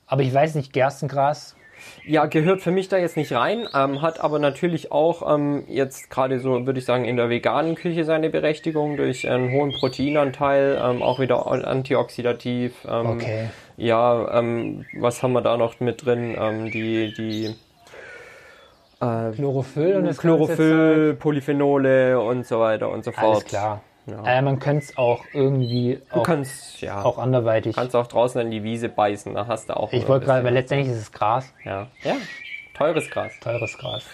Aber ich weiß nicht, Gerstengras, Ja, gehört für mich da jetzt nicht rein, ähm, hat aber natürlich auch ähm, jetzt gerade so, würde ich sagen, in der veganen Küche seine Berechtigung durch einen hohen Proteinanteil, ähm, auch wieder antioxidativ. Ähm, okay. Ja, ähm, was haben wir da noch mit drin? Ähm, die, die äh, Chlorophyll und das Chlorophyll, Polyphenole und so weiter und so fort. Alles klar. Ja. Äh, man könnte es auch irgendwie Du auch, kannst, ja, auch anderweitig. kannst auch draußen in die Wiese beißen, da hast du auch. ich wollte gerade, weil letztendlich ist es Gras. Ja. ja, teures Gras. teures Gras.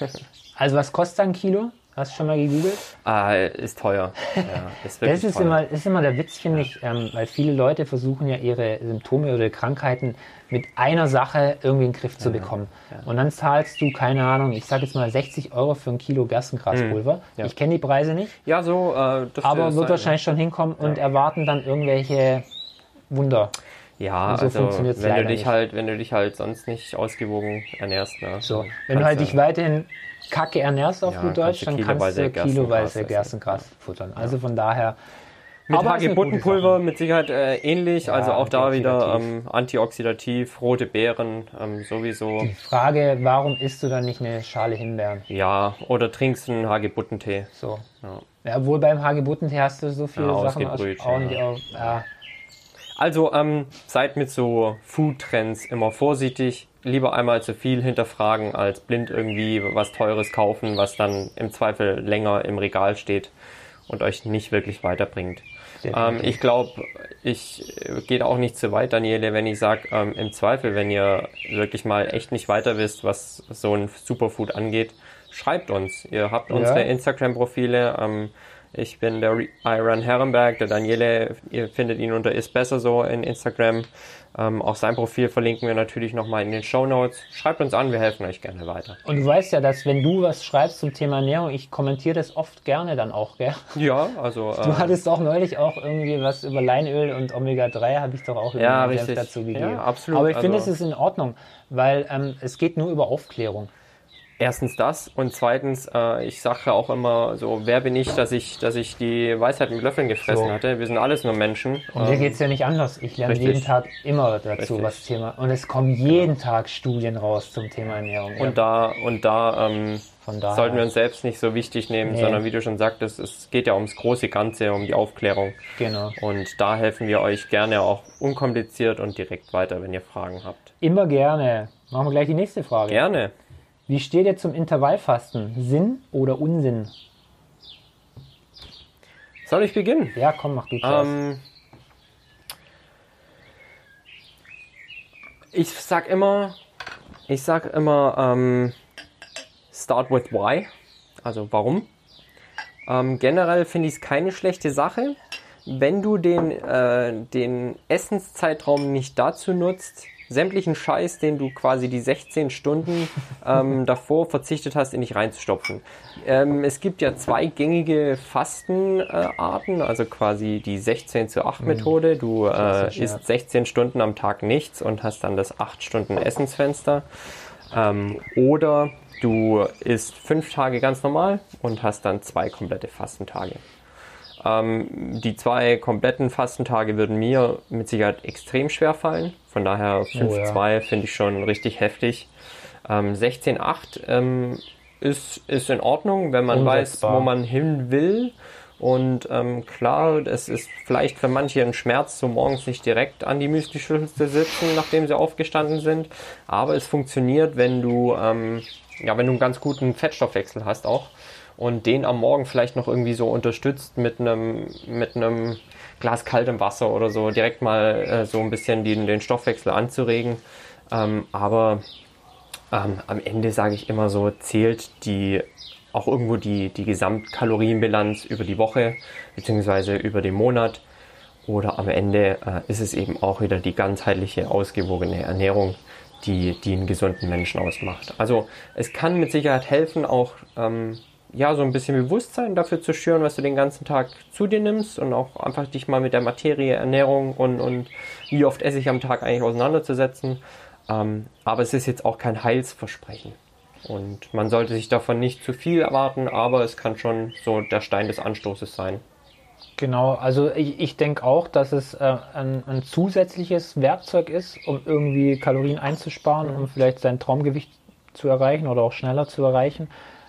Also was kostet ein Kilo? Hast du schon mal gegoogelt? Ah, ist teuer. Ja, ist Das ist teuer. immer, ist immer der Witz, finde ich, ähm, weil viele Leute versuchen ja ihre Symptome oder Krankheiten mit einer Sache irgendwie in den Griff zu bekommen. Und dann zahlst du, keine Ahnung, ich sage jetzt mal 60 Euro für ein Kilo Gerstengraspulver. Mhm. Ja. Ich kenne die Preise nicht, Ja, so, äh, das aber wird sein, wahrscheinlich schon hinkommen und erwarten dann irgendwelche Wunder. Ja, so also wenn du dich nicht. halt, wenn du dich halt sonst nicht ausgewogen ernährst, ne? So, wenn du halt dich weiterhin kacke ernährst auf Ja, gut kannst Deutsch, du dann kannst kiloweise du kiloweise. Gerstengras futtern. Also von daher. Mit Hagebuttenpulver mit Sicherheit äh, ähnlich, also auch da wieder antioxidativ. ähm, antioxidativ, rote Beeren ähm, sowieso. Die Frage, warum isst du dann nicht eine Schale Himbeeren? Ja, oder trinkst einen Hagebuttentee. So. Ja. Ja, obwohl beim Hagebuttentee hast du so viele Ja, Sachen ausgebrüht, auch nicht ja. auf, ja. Also ähm, seid mit so Food-Trends immer vorsichtig. Lieber einmal zu viel hinterfragen, als blind irgendwie was Teures kaufen, was dann im Zweifel länger im Regal steht und euch nicht wirklich weiterbringt. Ähm, ich glaube, ich äh, gehe auch nicht zu weit, Daniele, wenn ich sage, ähm, im Zweifel, wenn ihr wirklich mal echt nicht weiter wisst, was so ein Superfood angeht, schreibt uns. Ihr habt unsere Instagram-Profile. Ähm, Ich bin der Iron Herrenberg, der Daniele. Ihr findet ihn unter ist besser so in Instagram. Ähm, auch sein Profil verlinken wir natürlich nochmal in den Show Notes. Schreibt uns an, wir helfen euch gerne weiter. Und du weißt ja, dass wenn du was schreibst zum Thema Ernährung, ich kommentiere das oft gerne dann auch, gell? Ja, also. Du äh, hattest auch neulich auch irgendwie was über Leinöl und Omega-3, habe ich doch auch ja, richtig. dazu gegeben. Ja, absolut. Aber ich finde, also, es ist in Ordnung, weil ähm, es geht nur über Aufklärung. Erstens das und zweitens, äh, ich sage auch immer so, wer bin ich, dass ich, dass ich die Weisheit mit Löffeln gefressen so. hatte. Wir sind alles nur Menschen. Und ähm, mir es ja nicht anders. Ich lerne richtig. jeden Tag immer dazu richtig. was Thema. Und es kommen jeden ja. Tag Studien raus zum Thema Ernährung. Und da und da ähm, sollten wir uns selbst nicht so wichtig nehmen, nee. sondern wie du schon sagtest, es geht ja ums große Ganze, um die Aufklärung. Genau. Und da helfen wir euch gerne auch unkompliziert und direkt weiter, wenn ihr Fragen habt. Immer gerne. Machen wir gleich die nächste Frage. Gerne. Wie steht ihr zum Intervallfasten? Sinn oder Unsinn? Soll ich beginnen? Ja, komm, mach du zuerst. Ähm, ich sag immer, ich sag immer, ähm, start with why. Also warum? Ähm, generell finde ich es keine schlechte Sache, wenn du den, äh, den Essenszeitraum nicht dazu nutzt, sämtlichen Scheiß, den du quasi die 16 Stunden ähm, davor verzichtet hast, in dich reinzustopfen. Ähm, es gibt ja zwei gängige Fastenarten, äh, also quasi die 16 zu 8 mhm. Methode. Du äh, isst 16 Stunden am Tag nichts und hast dann das 8 Stunden Essensfenster. Ähm, oder du isst 5 Tage ganz normal und hast dann zwei komplette Fastentage. Ähm, die zwei kompletten Fastentage würden mir mit Sicherheit extrem schwer fallen. Von daher 5-2 oh, ja. finde ich schon richtig heftig. Ähm, 16-8 ähm, ist, ist in Ordnung, wenn man Umsetzbar. weiß, wo man hin will. Und ähm, klar, es ist vielleicht für manche ein Schmerz, so morgens nicht direkt an die Müsli-Schüssel zu sitzen, nachdem sie aufgestanden sind. Aber es funktioniert, wenn du, ähm, ja, wenn du einen ganz guten Fettstoffwechsel hast auch und den am Morgen vielleicht noch irgendwie so unterstützt mit einem mit einem Glas kaltem Wasser oder so, direkt mal äh, so ein bisschen den, den Stoffwechsel anzuregen. Ähm, aber ähm, am Ende sage ich immer so, zählt die auch irgendwo die, die Gesamtkalorienbilanz über die Woche beziehungsweise über den Monat. Oder am Ende äh, ist es eben auch wieder die ganzheitliche, ausgewogene Ernährung, die, die einen gesunden Menschen ausmacht. Also es kann mit Sicherheit helfen, auch ähm, ja, so ein bisschen Bewusstsein dafür zu schüren, was du den ganzen Tag zu dir nimmst und auch einfach dich mal mit der Materie, Ernährung und, und wie oft esse ich am Tag eigentlich auseinanderzusetzen. Ähm, aber es ist jetzt auch kein Heilsversprechen. Und man sollte sich davon nicht zu viel erwarten, aber es kann schon so der Stein des Anstoßes sein. Genau, also ich, ich denke auch, dass es äh, ein, ein, zusätzliches Werkzeug ist, um irgendwie Kalorien einzusparen, mhm. um vielleicht sein Traumgewicht zu erreichen oder auch schneller zu erreichen.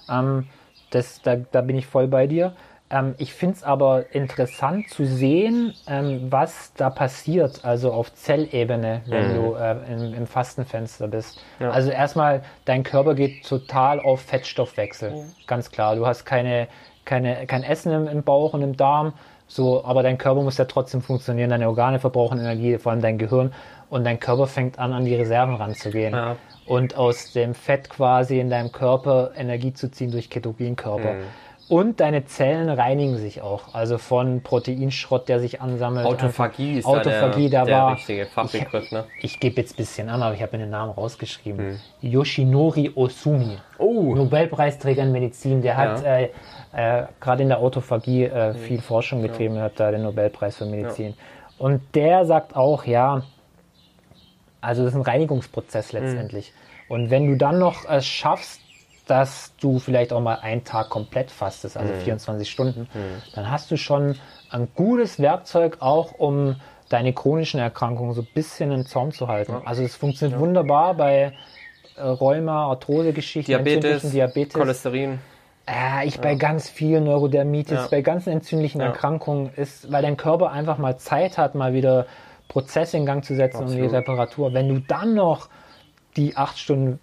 Ähm, das, da, da bin ich voll bei dir. Ähm, ich finde es aber interessant zu sehen, ähm, was da passiert, also auf Zellebene, wenn mhm. du äh, im, im, Fastenfenster bist. Ja. Also erstmal, dein Körper geht total auf Fettstoffwechsel, mhm. ganz klar. Du hast keine, keine, kein Essen im, im Bauch und im Darm, so, aber dein Körper muss ja trotzdem funktionieren, deine Organe verbrauchen Energie, vor allem dein Gehirn, und dein Körper fängt an, an die Reserven ranzugehen. Ja und aus dem Fett quasi in deinem Körper Energie zu ziehen durch Ketogenkörper. Mhm. Und deine Zellen reinigen sich auch, also von Proteinschrott, der sich ansammelt. Autophagie ist Autophagie, da der, da war, richtige Fachbegriff, ne? Ich, ich gebe jetzt ein bisschen an, aber ich habe mir den Namen rausgeschrieben. Hm. Yoshinori Osumi, oh. Nobelpreisträger in Medizin, der hat ja. äh, äh, gerade in der Autophagie äh, hm. viel Forschung getrieben, ja. hat da den Nobelpreis für Medizin. Ja. Und der sagt auch, ja, also das ist ein Reinigungsprozess mhm. letztendlich. Mhm. Und wenn du dann noch es schaffst, dass du vielleicht auch mal einen Tag komplett fastest, also mhm. 24 Stunden, mhm. dann hast du schon ein gutes Werkzeug auch, um deine chronischen Erkrankungen so ein bisschen in Zaum zu halten. Ja. Also es funktioniert ja. wunderbar bei äh, Rheuma, Arthrose-Geschichten, Diabetes, Diabetes, Cholesterin. Äh, ich ja. bei ganz vielen Neurodermitis, bei ganzen entzündlichen Erkrankungen ist, weil dein Körper einfach mal Zeit hat, mal wieder Prozesse in Gang zu setzen Absolut. und die Reparatur. Wenn du dann noch die acht Stunden,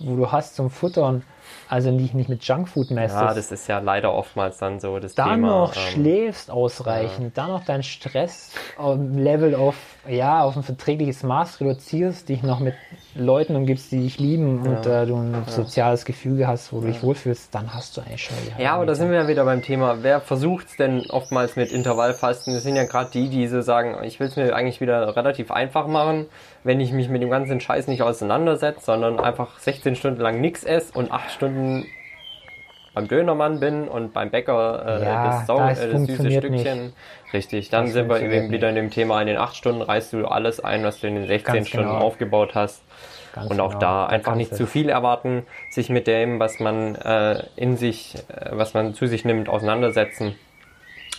wo du hast zum Futtern, also nicht, nicht mit Junkfood messest. Ja, das ist ja leider oftmals dann so das dann Thema. Dann noch ähm, schläfst ausreichend, ja. dann noch dein Stresslevel auf, ja, auf ein verträgliches Maß reduzierst, dich noch mit Leuten umgibst, die dich lieben und äh, du ein soziales Gefüge hast, wo du dich wohlfühlst, dann hast du eigentlich schon Ja, aber da sind wir ja wieder beim Thema, wer versucht es denn oftmals mit Intervallfasten? Das sind ja gerade die, die so sagen, ich will es mir eigentlich wieder relativ einfach machen, wenn ich mich mit dem ganzen Scheiß nicht auseinandersetze, sondern einfach 16 Stunden lang nichts esse und 8 Stunden beim Dönermann bin und beim Bäcker äh, Ja, das, Sau, das äh, das süße Stückchen. Richtig, dann Das sind wir eben wieder in dem Thema, in den 8 Stunden reißt du alles ein, was du in den 16 Ganz Stunden genau. aufgebaut hast. Ganz Und auch genau. da Da einfach nicht zu viel erwarten, sich mit dem, was man äh, in sich, äh, was man zu sich nimmt, auseinandersetzen.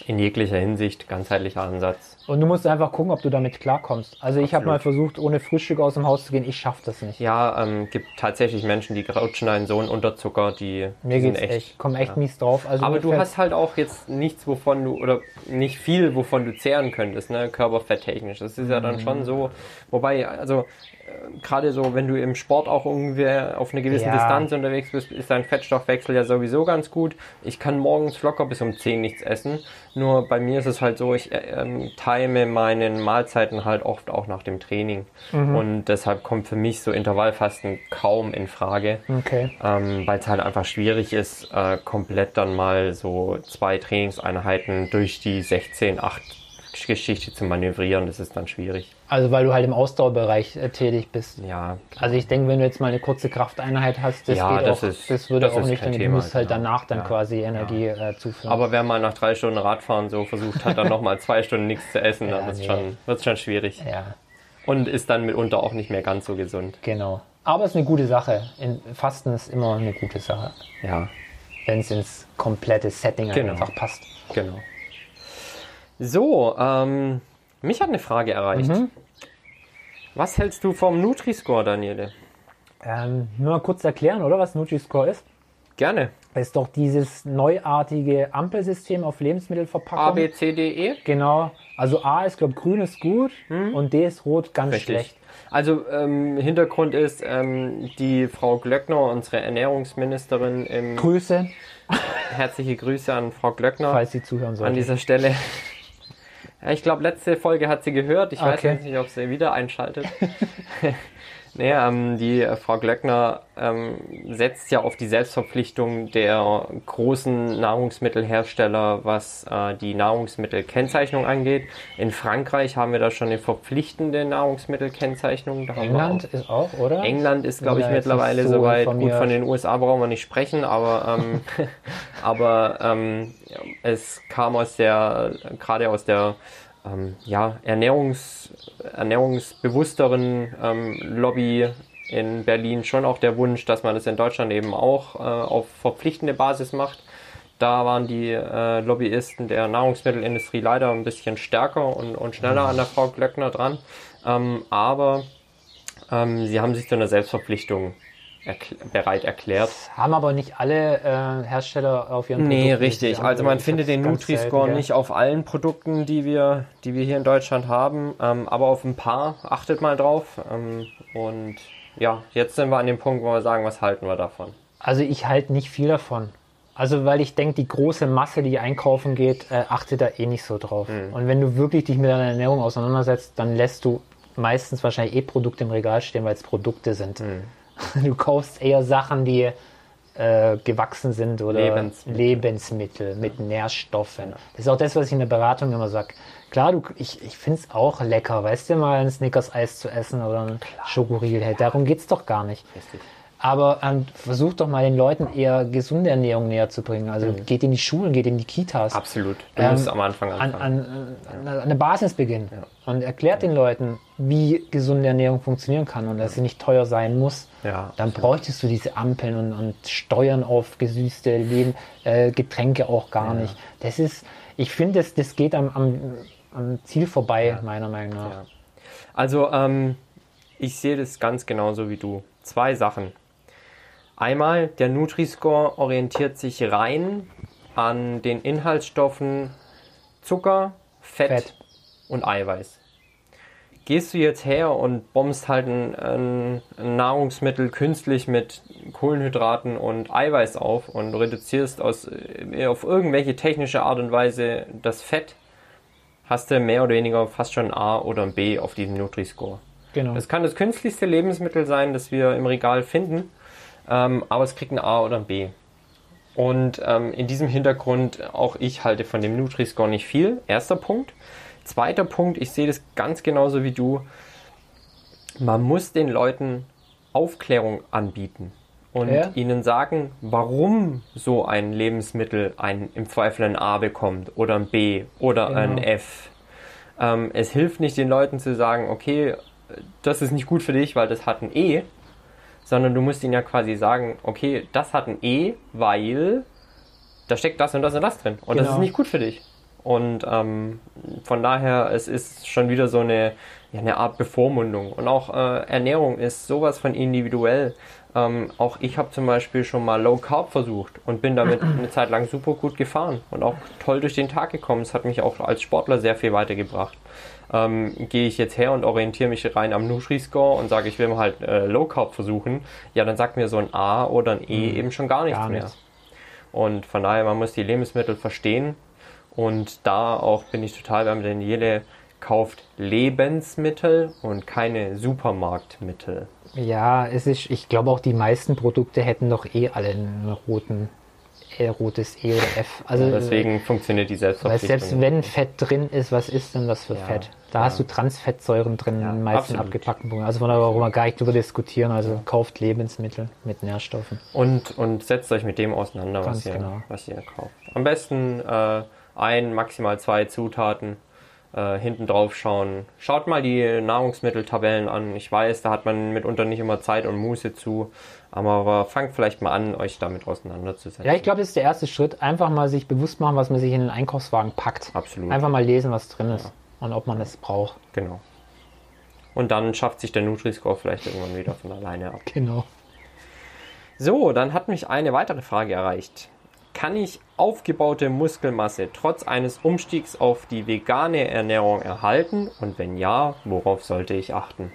In jeglicher Hinsicht, ganzheitlicher Ansatz. Und du musst einfach gucken, ob du damit klarkommst. Also ich habe mal versucht, ohne Frühstück aus dem Haus zu gehen. Ich schaffe das nicht. Ja, ähm, gibt tatsächlich Menschen, die rutschen einen so einen Unterzucker, die, Mir sind geht's echt, komm echt mies drauf. Also Aber du hast halt auch jetzt nichts, wovon du, oder nicht viel, wovon du zehren könntest, ne, körperfetttechnisch. Das ist ja dann Mhm. schon so, wobei, also, äh, gerade so, wenn du im Sport auch irgendwie auf eine gewisse Ja. Distanz unterwegs bist, ist dein Fettstoffwechsel ja sowieso ganz gut. Ich kann morgens locker bis um 10 nichts essen. Nur bei mir ist es halt so, ich äh, ähm, time meine Mahlzeiten halt oft auch nach dem Training. Mhm. Und deshalb kommt für mich so Intervallfasten kaum in Frage Okay. ähm, weil es halt einfach schwierig ist, äh, komplett dann mal so zwei Trainingseinheiten durch die 16-8 Geschichte zu manövrieren. Das ist dann schwierig. Also weil du halt im Ausdauerbereich äh, tätig bist. Ja, Also ich denke, wenn du jetzt mal eine kurze Krafteinheit hast, das Ja, geht das auch, ist- das würde das auch ist nicht, denn du Thema, musst halt genau. danach dann Ja. quasi Energie äh, zuführen. aber wer mal nach drei Stunden Radfahren so versucht hat, dann nochmal zwei Stunden nichts zu essen, Ja, dann wird es nee. schon, wird's schon schwierig. ja, Und ist dann mitunter auch nicht mehr ganz so gesund. genau. Aber es ist eine gute Sache. In, Fasten ist immer eine gute Sache, Ja, wenn es ins komplette Setting Genau. einfach passt. genau. So, ähm, mich hat eine Frage erreicht. Mhm. Was hältst du vom Nutri-Score, Daniele? Ähm, nur mal kurz erklären, oder was Nutri-Score ist? Gerne. Ist doch dieses neuartige Ampelsystem auf Lebensmittelverpackung. A, B, C, D, E? Genau. Also A ist, glaube grün ist gut und D ist rot ganz Richtig. schlecht. Also ähm, Hintergrund ist, ähm, die Frau Glöckner, unsere Ernährungsministerin, im Grüße, herzliche Grüße an Frau Glöckner falls Sie zuhören an sollten. dieser Stelle. Ja, ich glaube, letzte Folge hat sie gehört. Ich weiß Okay. jetzt nicht, ob sie wieder einschaltet. nee, ähm, die äh, Frau Glöckner ähm, setzt ja auf die Selbstverpflichtung der großen Nahrungsmittelhersteller, was äh, die Nahrungsmittelkennzeichnung angeht. In Frankreich haben wir da schon eine verpflichtende Nahrungsmittelkennzeichnung. Da England auch- ist auch, oder? England ist, glaube ich, Ja, mittlerweile so soweit. Gut, von den USA brauchen wir nicht sprechen, aber, ähm, aber ähm, es kam aus der, gerade aus der ähm, ja, Ernährungs, ernährungsbewussteren ähm, Lobby in Berlin schon auch der Wunsch, dass man das in Deutschland eben auch äh, auf verpflichtende Basis macht. Da waren die äh, Lobbyisten der Nahrungsmittelindustrie leider ein bisschen stärker und, und schneller an der Frau Glöckner dran. Ähm, aber ähm, sie haben sich zu einer Selbstverpflichtung erkl bereit erklärt. Haben aber nicht alle äh, Hersteller auf ihren Nee, Produkten richtig. diese Also man findet Das den Nutri-Score nicht auf allen Produkten, die wir, die wir hier in Deutschland haben, ähm, aber auf ein paar. Achtet mal drauf. Ähm, und ja, jetzt sind wir an dem Punkt, wo wir sagen, was halten wir davon? Also ich halte nicht viel davon. Also weil ich denke, die große Masse, die einkaufen geht, äh, achtet da eh nicht so drauf. Mhm. Und wenn du wirklich dich mit deiner Ernährung auseinandersetzt, dann lässt du meistens wahrscheinlich eh Produkte im Regal stehen, weil es Produkte sind. Mhm. Du kaufst eher Sachen, die äh, gewachsen sind oder Lebensmittel. Lebensmittel, mit Nährstoffen. Das ist auch das, was ich in der Beratung immer sage. Klar, du, ich, ich finde es auch lecker, weißt du, mal ein Snickers-Eis zu essen oder ein Schokoriegel. Hey, darum geht es doch gar nicht. Richtig. Aber ähm, versucht doch mal den Leuten eher gesunde Ernährung näher zu bringen. Also Mhm. geht in die Schulen, geht in die Kitas. Absolut. Du Ähm, musst am Anfang An, anfangen. an, an, an der Basis beginnen und erklärt den Leuten, wie gesunde Ernährung funktionieren kann und dass sie nicht teuer sein muss. Ja, Dann bräuchtest du diese Ampeln und, und Steuern auf gesüßte Leben, äh, Getränke auch gar nicht. Das ist, ich finde, das, das geht am, am, am Ziel vorbei, meiner Meinung nach. Ja. Also, ähm, ich sehe das ganz genauso wie du. Zwei Sachen. Einmal, der Nutri-Score orientiert sich rein an den Inhaltsstoffen Zucker, Fett, Fett. und Eiweiß. Gehst du jetzt her und bombst halt ein, ein, ein Nahrungsmittel künstlich mit Kohlenhydraten und Eiweiß auf und reduzierst aus, äh, auf irgendwelche technische Art und Weise das Fett, hast du mehr oder weniger fast schon ein A oder ein B auf diesem Nutri-Score. Genau. Es kann das künstlichste Lebensmittel sein, das wir im Regal finden, ähm, aber es kriegt ein A oder ein B. Und ähm, in diesem Hintergrund, auch ich halte von dem Nutri-Score nicht viel. Erster Punkt. Zweiter Punkt, ich sehe das ganz genauso wie du. Man muss den Leuten Aufklärung anbieten und Ja. ihnen sagen, warum so ein Lebensmittel ein, im Zweifel ein A bekommt oder ein B oder Genau. ein F. Ähm, es hilft nicht den Leuten zu sagen, okay, das ist nicht gut für dich, weil das hat ein E, sondern du musst ihnen ja quasi sagen, okay, das hat ein E, weil da steckt das und das und das drin und das Genau. ist nicht gut für dich. Und ähm, von daher, es ist schon wieder so eine, ja, eine Art Bevormundung. Und auch äh, Ernährung ist sowas von individuell. Ähm, auch ich habe zum Beispiel schon mal Low Carb versucht und bin damit eine Zeit lang super gut gefahren und auch toll durch den Tag gekommen. Es hat mich auch als Sportler sehr viel weitergebracht. Ähm, Gehe ich jetzt her und orientiere mich rein am Nutri-Score und sage, ich will mal halt äh, Low Carb versuchen, ja, dann sagt mir so ein A oder ein E eben schon gar nichts Gar mehr. nichts. Und von daher, man muss die Lebensmittel verstehen. Und da auch bin ich total beim Daniele, kauft Lebensmittel und keine Supermarktmittel. Ja, es ist, ich glaube auch die meisten Produkte hätten doch eh alle einen roten, äh, rotes E oder F. Also Deswegen funktioniert die Weil Selbstverpflichtung. selbst wenn Fett drin ist, was ist denn das für Ja, Fett? Da ja. hast du Transfettsäuren drin Ja, in den meisten absolut. abgepackten Produkten. Also von daher brauchen wir gar nicht drüber diskutieren. Also kauft Lebensmittel mit Nährstoffen. Und, und setzt euch mit dem auseinander, was ihr, genau. was ihr kauft. Am besten äh, ein, maximal zwei Zutaten äh, hinten drauf schauen. Schaut mal die Nahrungsmitteltabellen an. Ich weiß, da hat man mitunter nicht immer Zeit und Muße zu, aber fangt vielleicht mal an, euch damit auseinanderzusetzen. Ja, ich glaube, das ist der erste Schritt. Einfach mal sich bewusst machen, was man sich in den Einkaufswagen packt. Absolut. Einfach mal lesen, was drin ist und ob man es braucht. Genau. Und dann schafft sich der Nutri-Score vielleicht irgendwann wieder von alleine ab. Genau. So, dann hat mich eine weitere Frage erreicht. Kann ich aufgebaute Muskelmasse trotz eines Umstiegs auf die vegane Ernährung erhalten? Und wenn ja, worauf sollte ich achten?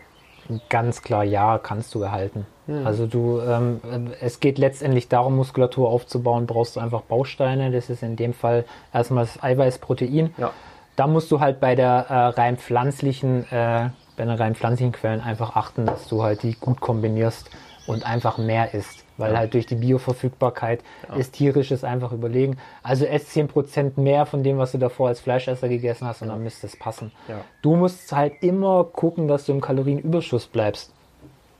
Ganz klar, ja, kannst du erhalten. Also du, ähm, es geht letztendlich darum, Muskulatur aufzubauen, brauchst du einfach Bausteine. Das ist in dem Fall erstmal das Eiweißprotein. Ja. Da musst du halt bei der äh, rein pflanzlichen, äh, bei den rein pflanzlichen Quellen einfach achten, dass du halt die gut kombinierst und einfach mehr isst. Weil halt durch die Bioverfügbarkeit ist tierisches einfach überlegen. Also ess 10% mehr von dem, was du davor als Fleischesser gegessen hast und dann müsste es passen. Ja. Du musst halt immer gucken, dass du im Kalorienüberschuss bleibst.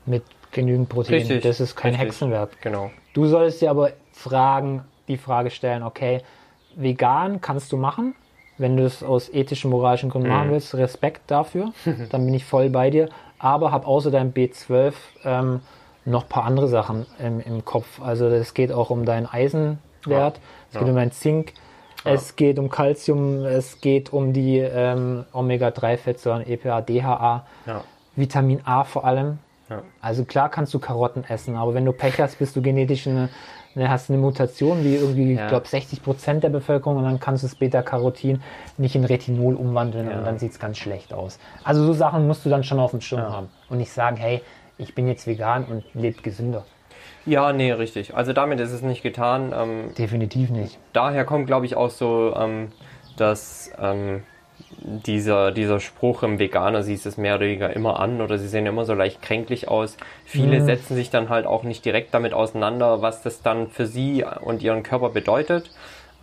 Mit genügend Protein. Richtig, Das ist kein richtig. Hexenwerk. Genau. Du solltest dir aber fragen, die Frage stellen, okay, vegan kannst du machen, wenn du es aus ethischen, moralischen Gründen machen willst, Respekt dafür, dann bin ich voll bei dir, aber hab außer deinem B12 ähm, noch ein paar andere Sachen im, im Kopf. Also es geht auch um deinen Eisenwert, es geht um deinen Zink, es geht um Calcium, es geht um die ähm, Omega-3-Fettsäuren, EPA, DHA, Ja. Vitamin A vor allem. Ja. Also klar kannst du Karotten essen, aber wenn du Pech hast, bist du genetisch eine, eine, hast eine Mutation, wie irgendwie, Ja. ich glaube, 60 Prozent der Bevölkerung und dann kannst du das Beta-Carotin nicht in Retinol umwandeln Ja. und dann sieht es ganz schlecht aus. Also so Sachen musst du dann schon auf dem Schirm haben und nicht sagen, hey, ich bin jetzt vegan und lebt gesünder. Ja, nee, richtig. Also damit ist es nicht getan. Ähm, Definitiv nicht. daher kommt, glaube ich, auch so, ähm, dass ähm, dieser, dieser Spruch im Veganer siehst es mehr oder weniger immer an oder sie sehen immer so leicht kränklich aus. Viele Mhm. setzen sich dann halt auch nicht direkt damit auseinander, was das dann für sie und ihren Körper bedeutet.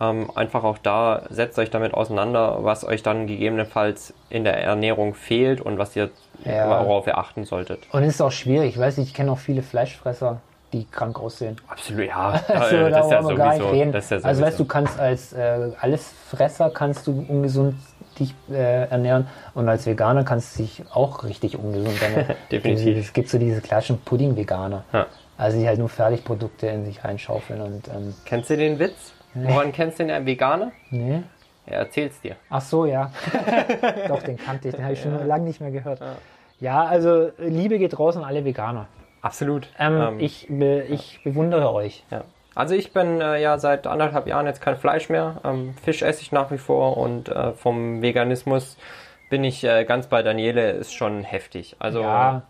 Ähm, einfach auch da setzt euch damit auseinander, was euch dann gegebenenfalls in der Ernährung fehlt und was ihr, Ja. worauf ihr achten solltet. Und es ist auch schwierig. Ich weiß nicht, ich kenne auch viele Fleischfresser, die krank aussehen. Absolut, ja. Also, Äh, da das ist ja wir gar nicht sowieso. reden. Das ist ja also weißt du, sowieso. kannst als äh, Allesfresser kannst du ungesund dich äh, ernähren und als Veganer kannst du dich auch richtig ungesund ernähren. Definitiv. Es gibt so diese klassischen Pudding-Veganer. Ja. Also die halt nur Fertigprodukte in sich reinschaufeln und ähm, Kennst du den Witz? Woran kennst du den Veganer? nee. Er erzähl's dir. Ach so, ja. Doch, den kannte ich, den habe ich schon lange nicht mehr gehört. Ja, also Liebe geht raus an alle Veganer. Absolut. Ähm, Ähm, ich, be, ich bewundere euch. ja. Also ich bin äh, ja seit anderthalb Jahren jetzt kein Fleisch mehr. Ähm, Fisch esse ich nach wie vor und äh, vom Veganismus bin ich äh, ganz bei Daniele, ist schon heftig. Also Ja,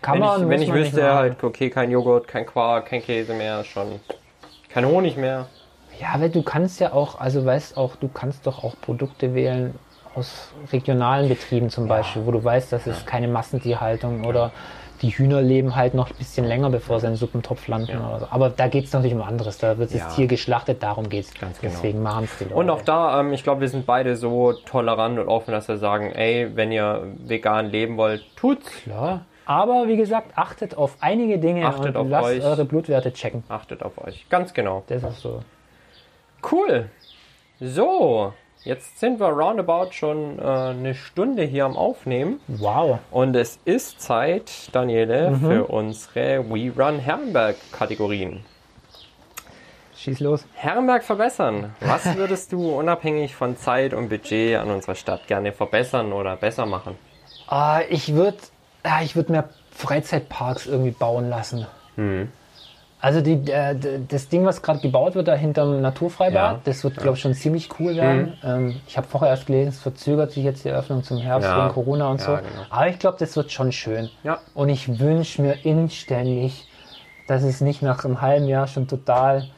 kann wenn man, ich, wenn ich wüsste, halt, okay, kein Joghurt, kein Quark, kein Käse mehr, schon kein Honig mehr. Ja, aber du kannst ja auch, also weißt auch, du kannst doch auch Produkte wählen aus regionalen Betrieben zum Beispiel, wo du weißt, das ist keine Massentierhaltung oder die Hühner leben halt noch ein bisschen länger, bevor sie in den Suppentopf landen. Ja. Oder so. Aber da geht es natürlich um anderes. Da wird Ja. das Tier geschlachtet, darum geht es. Ganz genau. Deswegen machen es die Leute. Und auch da, ähm, ich glaube, wir sind beide so tolerant und offen, dass wir sagen, ey, wenn ihr vegan leben wollt, tut's. Klar. Aber wie gesagt, achtet auf einige Dinge Achtet und auf lasst euch. eure Blutwerte checken. Achtet auf euch. Ganz genau. Das ist so. Cool. So, jetzt sind wir roundabout schon äh, eine Stunde hier am Aufnehmen. Wow. Und es ist Zeit, Daniele, Mhm. für unsere We Run Herrenberg-Kategorien. Schieß los. Herrenberg verbessern. Was würdest du unabhängig von Zeit und Budget an unserer Stadt gerne verbessern oder besser machen? Ah, ich würde ich würd mehr Freizeitparks irgendwie bauen lassen. Hm. Also die, äh, das Ding, was gerade gebaut wird da hinterm Naturfreibad, Ja. Mhm. das wird, glaube ich, schon ziemlich cool werden. Ähm, ich habe vorher erst gelesen, es verzögert sich jetzt die Eröffnung zum Herbst Ja. wegen Corona und Ja, so. genau. Aber ich glaube, das wird schon schön. Ja. Und ich wünsche mir inständig, dass es nicht nach einem halben Jahr schon total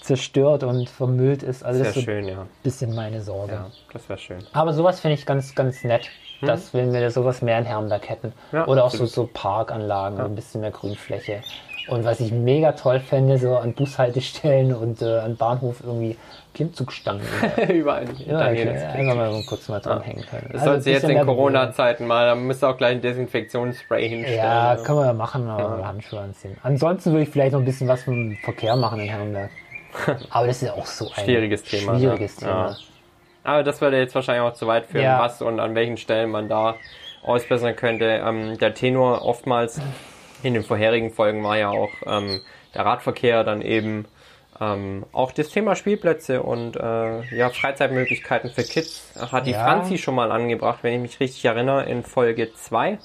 zerstört und vermüllt ist. Also das Sehr ist so schön, ja. bisschen meine Sorge. Ja, das wäre schön. Aber sowas finde ich ganz, ganz nett, dass wenn wir sowas mehr in Herrenberg hätten. Hm. Ja, Oder auch so, so Parkanlagen, ein bisschen mehr Grünfläche. Und was ich mega toll fände, so an Bushaltestellen und äh, an Bahnhof irgendwie Klimmzugstangen. Überall. ja, einfach mal so kurz mal dranhängen können. Das Also ein jetzt in Corona-Zeiten mal, da müsst ihr auch gleich ein Desinfektionsspray hinstellen. Ja, ne? können wir ja machen, aber Handschuhe anziehen. Ansonsten würde ich vielleicht noch ein bisschen was vom Verkehr machen in Herrenberg. Aber das ist ja auch so ein Schwieriges Thema, Schwieriges ne? Thema. Ja. Aber das würde jetzt wahrscheinlich auch zu weit führen, Ja. was und an welchen Stellen man da ausbessern könnte. Ähm, der Tenor oftmals in den vorherigen Folgen war ja auch ähm, der Radverkehr, dann eben ähm, auch das Thema Spielplätze und äh, ja, Freizeitmöglichkeiten für Kids hat die Ja. Franzi schon mal angebracht, wenn ich mich richtig erinnere, in Folge 2.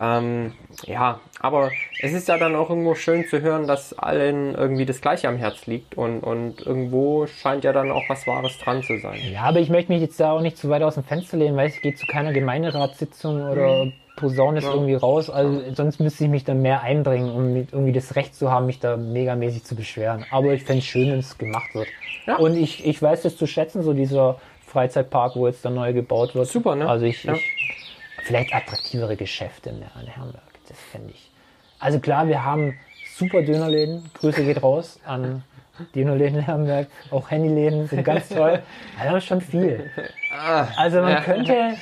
Ähm, ja, aber es ist ja dann auch irgendwo schön zu hören, dass allen irgendwie das Gleiche am Herz liegt und, und irgendwo scheint ja dann auch was Wahres dran zu sein. Ja, aber ich möchte mich jetzt da auch nicht zu weit aus dem Fenster lehnen, weil ich gehe zu keiner Gemeinderatssitzung oder posaune es irgendwie raus. Also sonst müsste ich mich dann mehr einbringen, um irgendwie das Recht zu haben, mich da megamäßig zu beschweren. Aber ich fände es schön, wenn es gemacht wird. Ja. Und ich, ich weiß das zu schätzen, so dieser Freizeitpark, wo jetzt da neu gebaut wird. Super, ne? Also ich, Ja. ich vielleicht attraktivere Geschäfte in Herrenberg. Das fände ich. Also klar, wir haben super Dönerläden. Grüße geht raus an Dönerläden in Herrenberg. Auch Handyläden sind ganz toll. Also schon viel. Also man ja. könnte,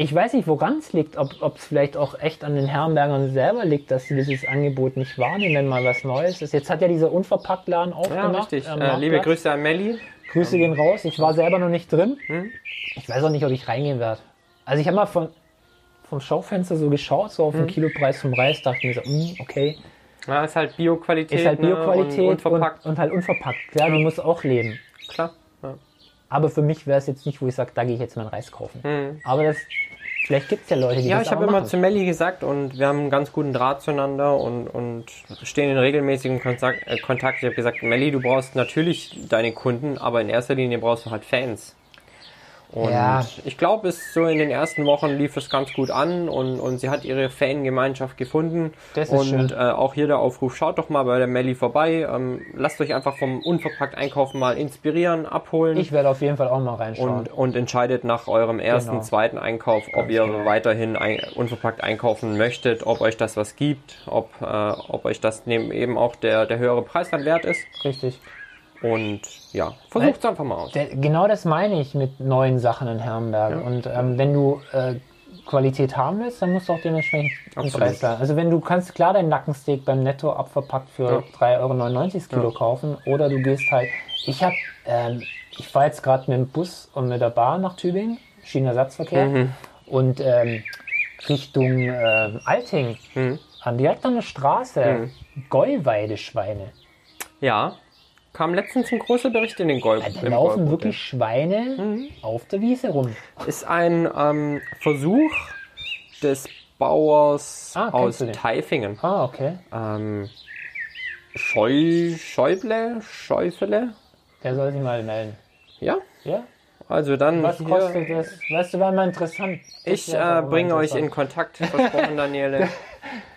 ich weiß nicht, woran es liegt, ob es vielleicht auch echt an den Herrenbergern selber liegt, dass sie dieses Angebot nicht wahrnehmen, wenn mal was Neues ist. Jetzt hat ja dieser Unverpacktladen Ja, aufgemacht. richtig. am Äh, liebe. Grüße an Melli. Grüße gehen raus. Ich war selber noch nicht drin. Hm? Ich weiß auch nicht, ob ich reingehen werde. Also ich habe mal von, vom Schaufenster so geschaut, so auf Hm? den Kilopreis vom Reis, dachte mir so, hm, okay, Ja, ist halt Bioqualität. ist halt ne? Bioqualität und und, unverpackt. und, halt unverpackt. Klar, du musst auch leben. Klar. Ja. Aber für mich wäre es jetzt nicht, wo ich sage, da gehe ich jetzt meinen Reis kaufen. Aber das, vielleicht gibt es ja Leute, die. Ja, das ich habe immer zu Melli gesagt und wir haben einen ganz guten Draht zueinander und, und stehen in regelmäßigem Kontakt. Äh, Kontakt. Ich habe gesagt, Melli, du brauchst natürlich deine Kunden, aber in erster Linie brauchst du halt Fans. Und Ja. ich glaube, es so in den ersten Wochen lief es ganz gut an und, und sie hat ihre Fangemeinschaft gefunden. Das ist und schön. Äh, auch hier der Aufruf, schaut doch mal bei der Melli vorbei. Ähm, lasst euch einfach vom unverpackt Einkaufen mal inspirieren, abholen. Ich werde auf jeden Fall auch mal reinschauen. und, und entscheidet nach eurem ersten, Genau. zweiten Einkauf, ob ihr weiterhin ein, unverpackt einkaufen möchtet, ob euch das was gibt, ob, äh, ob euch das neben eben auch der, der höhere Preis dann wert ist. Richtig. Und ja, versucht es einfach mal aus. Genau das meine ich mit neuen Sachen in Herrenberg. Und ähm, wenn du äh, Qualität haben willst, dann musst du auch dementsprechend. Preis zahlen. Also wenn du kannst klar deinen Nackensteak beim Netto abverpackt für Ja. 3,99 Euro das Kilo kaufen oder du gehst halt. Ich habe, ähm, ich fahre jetzt gerade mit dem Bus und mit der Bahn nach Tübingen, Schienenersatzverkehr Mhm. und ähm, Richtung äh, Alting, Mhm. an, direkt an der Straße, Gäuweideschweine. Ja, kam letztens ein großer Bericht in den Golf. Da laufen Golfhotel. wirklich Schweine Mhm. auf der Wiese rum. Ist ein ähm, Versuch des Bauers Ah, aus? Taifingen. Ah, okay. Ähm, Scheu, Schäuble, Schäufele. Der soll sich mal melden. Ja, Ja? Also dann Was kostet das? Weißt du, wäre mal interessant. Das Ich äh, bringe euch in. Kontakt, versprochen, Daniele.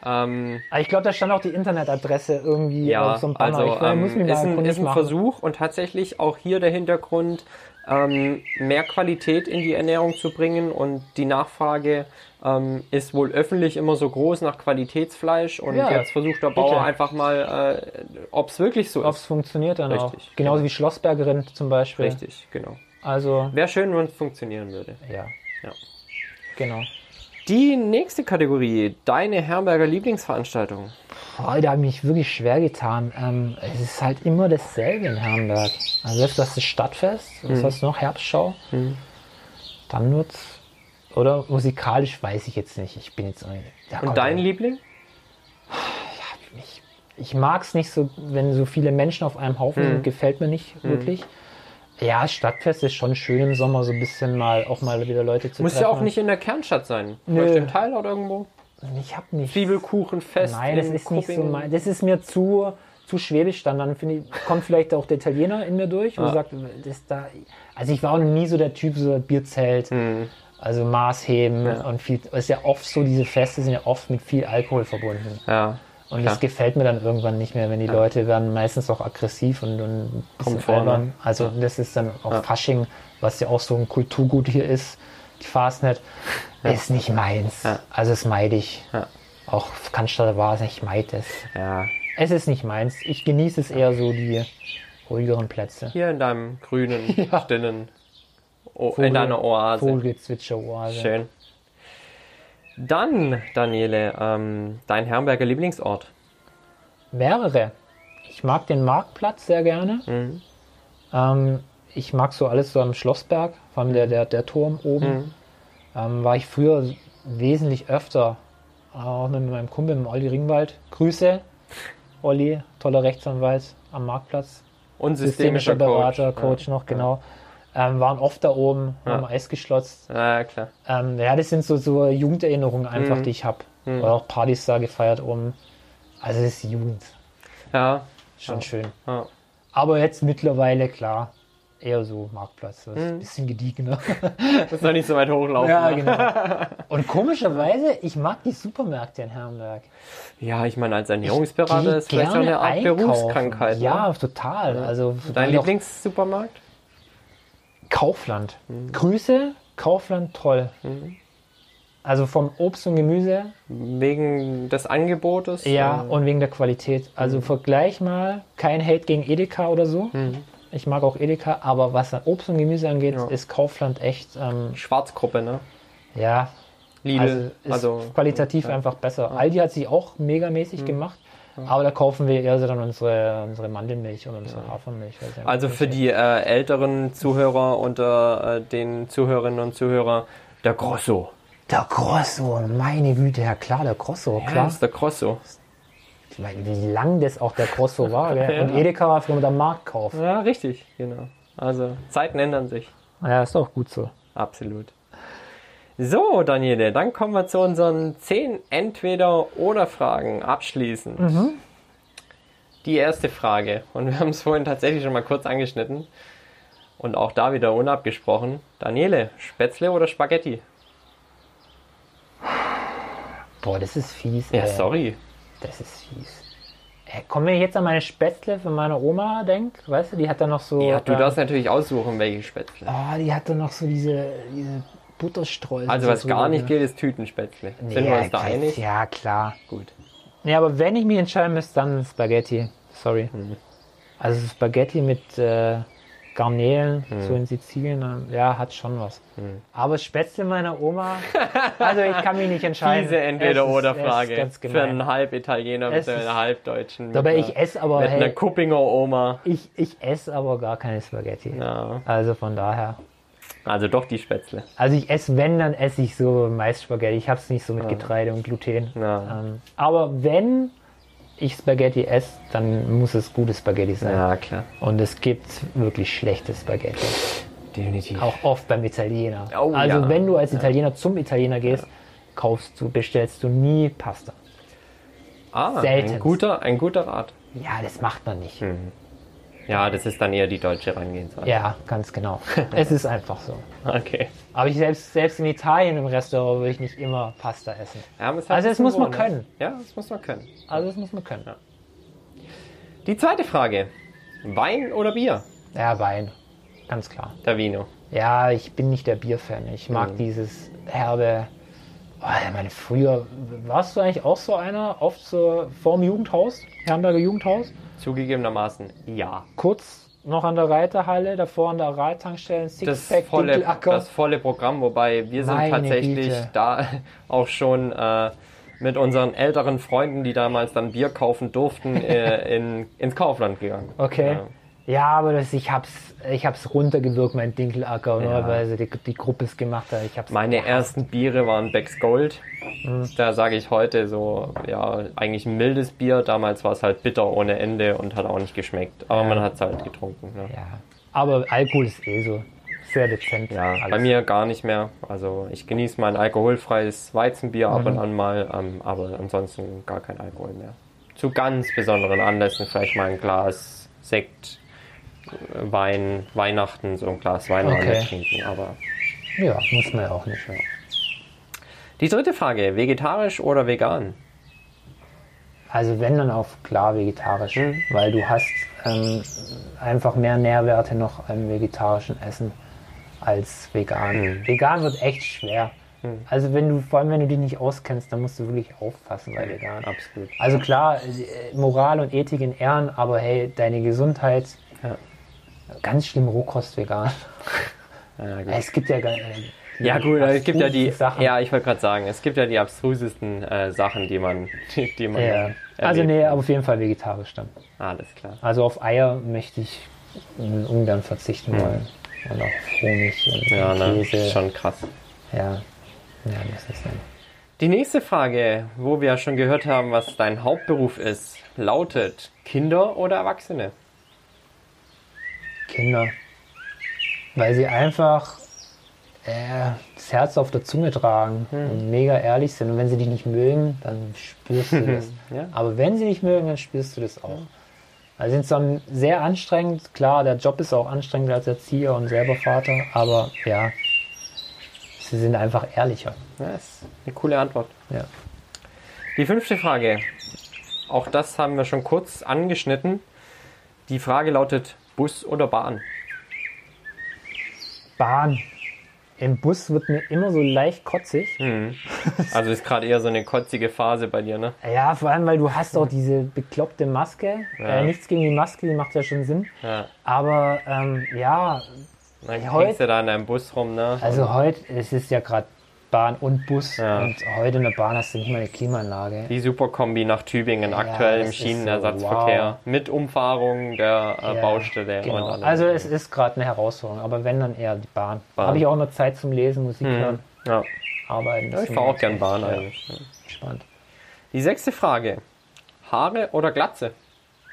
ähm, Ich glaube, da stand auch die Internetadresse irgendwie ja, auf so einem Banner. also ich äh, ähm, muss mich ist ein, ist ein. Versuch und tatsächlich auch hier der Hintergrund. ähm, mehr Qualität in die Ernährung zu bringen und die Nachfrage ähm, ist wohl öffentlich immer so groß nach Qualitätsfleisch und Ja, jetzt versucht der Bauer bitte. einfach mal, äh, ob es wirklich so Ob es ist. funktioniert dann Richtig, auch. Genauso genau. wie Schlossbergerin zum Beispiel. Richtig, genau. Also, Wäre schön, wenn es funktionieren würde. ja. Ja. Genau. Die nächste Kategorie, deine Herberger Lieblingsveranstaltung. Oh, da habe ich mich wirklich schwer getan. Ähm, es ist halt immer dasselbe in Herrenberg. Also selbst das ist Stadtfest, was Mhm. hast du noch? Herbstschau. Dann wird's. Oder musikalisch weiß ich jetzt nicht. Ich bin jetzt. Ja, Und dein Liebling? Ich, ich mag es nicht so, wenn so viele Menschen auf einem Haufen Mhm. sind. Gefällt mir nicht wirklich. Ja, Stadtfest ist schon schön im Sommer, so ein bisschen mal auch mal wieder Leute zu Muss treffen. ja auch nicht in der Kernstadt sein. Nö. Vielleicht im Teil oder irgendwo. Ich hab nicht. Zwiebelkuchenfest. Nein, das ist nicht so mein. Das ist mir zu, zu schwäbisch dann. Dann finde ich, kommt vielleicht auch der Italiener in mir durch und Ja. sagt, das da. Also ich war auch nie so der Typ, so Bierzelt, also Maßheben. Ja. und viel. Es ist ja oft so, diese Feste sind ja oft mit viel Alkohol verbunden. Ja. Und Klar. das gefällt mir dann irgendwann nicht mehr, wenn die Leute werden meistens auch aggressiv und, und ein bisschen Kommt vor, albern. ne? Also das ist dann auch Ja. Fasching, was ja auch so ein Kulturgut hier ist. Die Fastnet ist nicht meins. Ja. Also das meide ich. Ja. Auch Cannstatter war es, ich meide es. ja. Es ist nicht meins. Ich genieße es eher so die ruhigeren Plätze. Hier in deinem grünen, Ja. stillen, o in deiner Oase. Vogelgezwitscher-Oase. Schön. Dann, Daniele, ähm, dein Herberger Lieblingsort. Mehrere. Ich mag den Marktplatz sehr gerne. Mhm. Ähm, ich mag so alles so am Schlossberg, vor allem der, der, der Turm oben. Mhm. Ähm, war ich früher wesentlich öfter, auch mit meinem Kumpel, mit Olli Ringwald. Grüße, Olli, toller Rechtsanwalt am Marktplatz. Und Systemischer systemischer Berater, Coach. Coach noch, genau. Ähm, waren oft da oben, Ja. haben Eis geschlotzt. Ja, klar. Ähm, ja, das sind so, so Jugenderinnerungen einfach, Mhm. die ich habe. Mhm. Oder auch Partys da gefeiert oben. Also das ist Jugend. Ja. Schon Ja. schön. ja. Aber jetzt mittlerweile, klar, eher so Marktplatz. Das ist ein Mhm. bisschen gediegener. Muss noch nicht so weit hochlaufen. ja, ne? genau. Und komischerweise, ich mag die Supermärkte in Herrenberg. Ja, ich meine, als Ernährungsberater ist vielleicht auch eine Art einkaufen. Berufskrankheit. Ja, Ne? total. Also Dein Lieblingssupermarkt? Kaufland. Mhm. Grüße, Kaufland, toll. Also vom Obst und Gemüse, Wegen des Angebotes? ja, Äh, und wegen der Qualität. Also Mhm. vergleich mal, kein Hate gegen Edeka oder so. Ich mag auch Edeka, aber was an Obst und Gemüse angeht, Ja. ist Kaufland echt, ähm, Schwarzgruppe, ne? ja, Lidl. also ist Also, qualitativ einfach besser. Aldi hat sich auch megamäßig gemacht, aber da kaufen wir eher so dann unsere, unsere Mandelmilch und unsere Hafermilch. also für die äh, älteren Zuhörer unter äh, den Zuhörerinnen und Zuhörern, der Grosso. Der Grosso, meine Güte, ja klar, der Grosso, Ja, klar. das ist der Grosso. Ich meine, wie lang das auch der Grosso war. Gell? Ja. Und Edeka war früher der Marktkauf. Ja, richtig, genau. Also, Zeiten ändern sich. Ja, ist doch gut so. Absolut. So, Daniele, dann kommen wir zu unseren zehn Entweder-Oder-Fragen abschließend. Die erste Frage, und wir haben es vorhin tatsächlich schon mal kurz angeschnitten und auch da wieder unabgesprochen. Daniele, Spätzle oder Spaghetti? Boah, das ist fies. Ja, ey. sorry. Das ist fies. Ey, komm, wenn ich jetzt an meine Spätzle von meiner Oma denke, weißt du, die hat dann noch so. Ja, du darfst natürlich aussuchen, welche Spätzle. Oh, die hat dann noch so diese, diese Butterstreusel. Also, so was gar nicht geht, ist Tütenspätzle. Nee, Sind wir uns da einig? Ja, klar. Gut. Nee, aber wenn ich mich entscheiden müsste, dann Spaghetti. Sorry. Mhm. Also Spaghetti mit äh, Garnelen, Mhm. so in Sizilien, ja, hat schon was. Aber Spätzle meiner Oma, also ich kann mich nicht entscheiden. Diese Entweder-Oder-Frage für einen Halb-Italiener mit Es einer ist- Halbdeutschen. Dabei mit ich einer- esse aber, Mit einer hey, Kuppinger Oma. ich, ich esse aber gar keine Spaghetti. Ja, Also von daher. Also doch die Spätzle. Also ich esse, wenn, dann esse ich so meist Spaghetti. Ich habe es nicht so mit Getreide und Gluten. Ja. Ähm, aber wenn ich Spaghetti esse, dann muss es gutes Spaghetti sein. Ja, klar. Und es gibt wirklich schlechte Spaghetti. Definitiv. Auch oft beim Italiener. Oh, also ja. wenn du als Italiener zum Italiener gehst, kaufst du, bestellst du nie Pasta. Ah, ein seltenst. guter, ein guter Rat. Ja, das macht man nicht. Ja, das ist dann eher die deutsche Herangehensweise. Ja, ganz genau. es ist einfach so. Okay. Aber ich selbst, selbst in Italien im Restaurant würde ich nicht immer Pasta essen. Ja, aber es Also das muss man ne? können. Ja, das muss man können. Also das muss man können. Die zweite Frage. Wein oder Bier? Ja, Wein. ganz klar. Der Vino. Ja, ich bin nicht der Bierfan. Ich mag Mhm. dieses herbe. Oh, ich meine, früher warst du eigentlich auch so einer, oft so vorm Jugendhaus, Herrenberger Jugendhaus, Zugegebenermaßen ja. kurz noch an der Reiterhalle, davor an der Radtankstelle, Das Sixpack, volle, Dinkelacker. das volle Programm, wobei wir sind Meine tatsächlich Güte. da auch schon äh, mit unseren älteren Freunden, die damals dann Bier kaufen durften, äh, in, ins Kaufland gegangen. Okay. Ja. Ja, aber das, ich hab's, ich hab's runtergewirkt, mein Dinkelacker, nur weil die, die Gruppe es gemacht hat. Ich hab's Meine ersten Biere waren Becks Gold. Mhm. Da sage ich heute so, ja, eigentlich ein mildes Bier. Damals war es halt bitter ohne Ende und hat auch nicht geschmeckt. Aber man hat es halt getrunken. Ne? Ja. Aber Alkohol ist eh so sehr dezent. Ja, alles. bei mir gar nicht mehr. Also ich genieße mein alkoholfreies Weizenbier ab Mhm. und an mal, ähm, aber ansonsten gar kein Alkohol mehr. Zu ganz besonderen Anlässen vielleicht mal ein Glas Sekt, Wein, Weihnachten, so ein Glas Wein Okay. trinken. Aber Ja, muss man ja auch nicht. die dritte Frage, vegetarisch oder vegan? Also wenn dann auf klar vegetarisch, Mhm. weil du hast ähm, einfach mehr Nährwerte noch im vegetarischen Essen als vegan. Mhm. Vegan wird echt schwer. Also wenn du, vor allem wenn du dich nicht auskennst, dann musst du wirklich aufpassen bei vegan. Absolut. Also klar, äh, Moral und Ethik in Ehren, aber hey, deine Gesundheit, Ja. Ganz schlimm Rohkost vegan. Ja. Es gibt ja gar Ja gut, es gibt ja die, abstrusesten Sachen. ja ich wollte gerade sagen, es gibt ja die abstrusesten äh, Sachen, die man, die, die man Ja. Also nee, auf jeden Fall vegetarisch dann. Alles klar. Also auf Eier möchte ich ungern verzichten wollen. Und auf Honig und Hm. Ja, ne, Käse. ist schon krass. Ja. ja, das ist dann. Die nächste Frage, wo wir ja schon gehört haben, was dein Hauptberuf ist, lautet Kinder oder Erwachsene? Kinder. Weil sie einfach äh, das Herz auf der Zunge tragen Hm. und mega ehrlich sind. Und wenn sie dich nicht mögen, dann spürst du das. Ja. Aber wenn sie dich mögen, dann spürst du das auch. Also sind dann sehr anstrengend. Klar, der Job ist auch anstrengend als Erzieher und selber Vater. Aber ja, sie sind einfach ehrlicher. Ja, ist eine coole Antwort. Ja. Die fünfte Frage, auch das haben wir schon kurz angeschnitten. Die Frage lautet Bus oder Bahn? Bahn. Im Bus wird mir immer so leicht kotzig. Also ist gerade eher so eine kotzige Phase bei dir, ne? Ja, vor allem, weil du hast auch diese bekloppte Maske. Ja. Äh, nichts gegen die Maske, die macht ja schon Sinn. Ja. Aber ähm, ja, Dann Heute- hängst du da in deinem Bus rum, ne? also heute, es ist ja gerade Bahn und Bus. Ja. Und heute in der Bahn hast du nicht mal eine Klimaanlage. Die Superkombi nach Tübingen, aktuell das im ist so, Schienenersatzverkehr. Mit Umfahrung der äh, Ja, Baustelle Genau. Also es ist gerade eine Herausforderung, aber wenn dann eher die Bahn. Bahn. Habe ich auch noch Zeit zum Lesen, Musik hören, ja. arbeiten. ja, ich fahre auch gern Bahn eigentlich. Ja. Spannend. Die sechste Frage. Haare oder Glatze?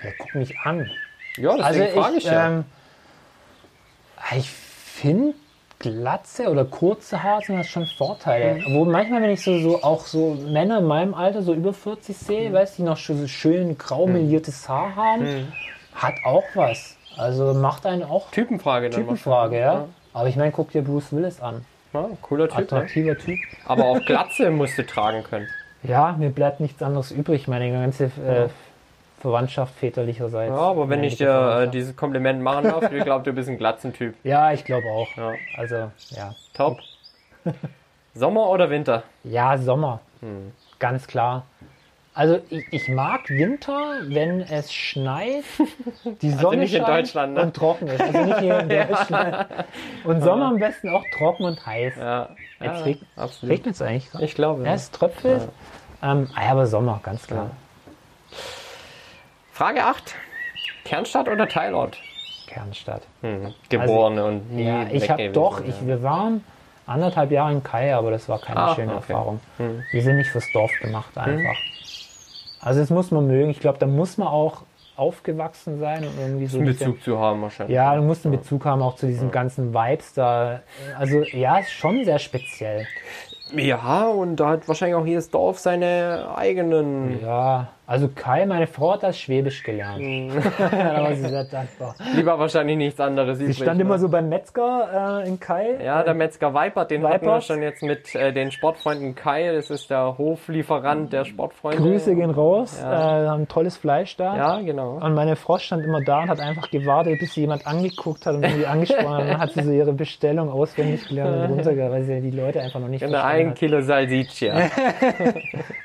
Ja, guck mich an. Ja, Also deswegen frage ich, ich, ja. ähm, ich finde Glatze oder kurze Haare sind das schon Vorteile. Mhm. Wo manchmal, wenn ich so, so auch so Männer in meinem Alter, so über 40 Mhm. sehe, weißt du, die noch so schön grau meliertes Haar haben, Mhm. hat auch was. Also macht einen auch Typenfrage dann Typenfrage, ja. Aber ich meine, guck dir Bruce Willis an. Ja, cooler Typ. Ne? Attraktiver Typ. Aber auch Glatze musst du tragen können. Ja, mir bleibt nichts anderes übrig. Meine ganze äh, Verwandtschaft väterlicherseits. Ja, aber wenn ich dir äh, dieses Kompliment machen darf, ich glaube, du bist ein Glatzentyp. Ja, ich glaube auch. Ja. Also, ja. Top. Sommer oder Winter? Ja, Sommer. Hm. Ganz klar. Also ich, ich mag Winter, wenn es schneit, die Sonne Also nicht in scheint Deutschland, ne? und trocken ist. Also nicht hier in Deutschland. Und Sommer am besten auch trocken und heiß. Ja, Jetzt ja. Regnet es eigentlich? Ich glaube. Ja, es tröpfelt. Ähm, ah aber Sommer, ganz klar. Frage 8. Kernstadt oder Teilort? Kernstadt. Hm. Geborene und nie Ja, ich habe doch, ja. ich, wir waren anderthalb Jahre in Kai, aber das war keine Ah, schöne okay. Erfahrung. Hm. Wir sind nicht fürs Dorf gemacht einfach. Also das muss man mögen. Ich glaube, da muss man auch aufgewachsen sein und irgendwie so einen ein bisschen- Bezug zu haben wahrscheinlich. Ja, du musst einen Bezug haben auch zu diesen ganzen Vibes da. Also ja, ist schon sehr speziell. Ja, und da hat wahrscheinlich auch jedes Dorf seine eigenen. Ja, also Kai, meine Frau hat das Schwäbisch gelernt. da war sie sehr dankbar. Lieber wahrscheinlich nichts anderes. Sie stand immer so beim Metzger äh, in Kai. Ja, der Metzger Weipert, den hatten wir Weipert. schon jetzt mit äh, den Sportfreunden Kai. Das ist der Hoflieferant der Sportfreunde. Grüße gehen raus, Ja. äh, haben tolles Fleisch da. Ja, genau. Und meine Frau stand immer da und hat einfach gewartet, bis sie jemand angeguckt hat und irgendwie angesprochen hat. Und dann hat sie so ihre Bestellung auswendig gelernt und runtergegangen, weil sie die Leute einfach noch nicht Genau, verstanden ein hat. Kilo Salsiccia.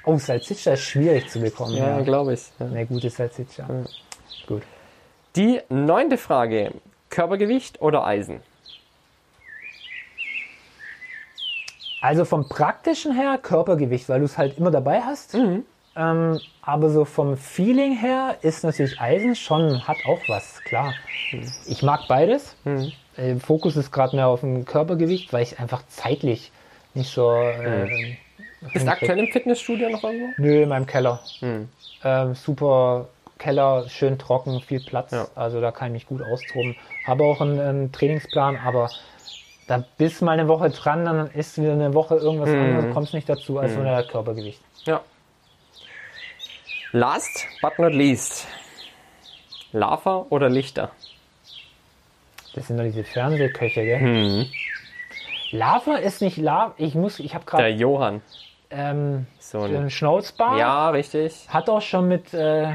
Oh, Salsiccia ist schwierig zu bekommen. ja, Ja, glaube ich. Ja. Eine gute Salsiccia. Gut. Die neunte Frage. Körpergewicht oder Eisen? Also vom praktischen her Körpergewicht, weil du es halt immer dabei hast. Mhm. Ähm, aber so vom Feeling her ist natürlich Eisen schon, hat auch was, klar. Mhm. Ich mag beides. Äh, Fokus ist gerade mehr auf dem Körpergewicht, weil ich einfach zeitlich nicht so. Äh, Mhm. Bist du aktuell im Fitnessstudio noch irgendwo? Nö, in meinem Keller. Hm. Ähm, super Keller, schön trocken, viel Platz. Ja. Also da kann ich mich gut austoben. Habe auch einen, einen Trainingsplan, aber da bist mal eine Woche dran, dann ist wieder eine Woche irgendwas Mhm. anderes, kommst nicht dazu als nur der Körpergewicht. Ja. Last but not least. Lava oder Lichter? Das sind doch diese Fernsehköche, gell? Hm. Lava ist nicht Lava. Ich muss, ich habe Der gerade Johann. Ähm, So ein, Schnauzbart. ja, richtig. Hat auch schon mit äh,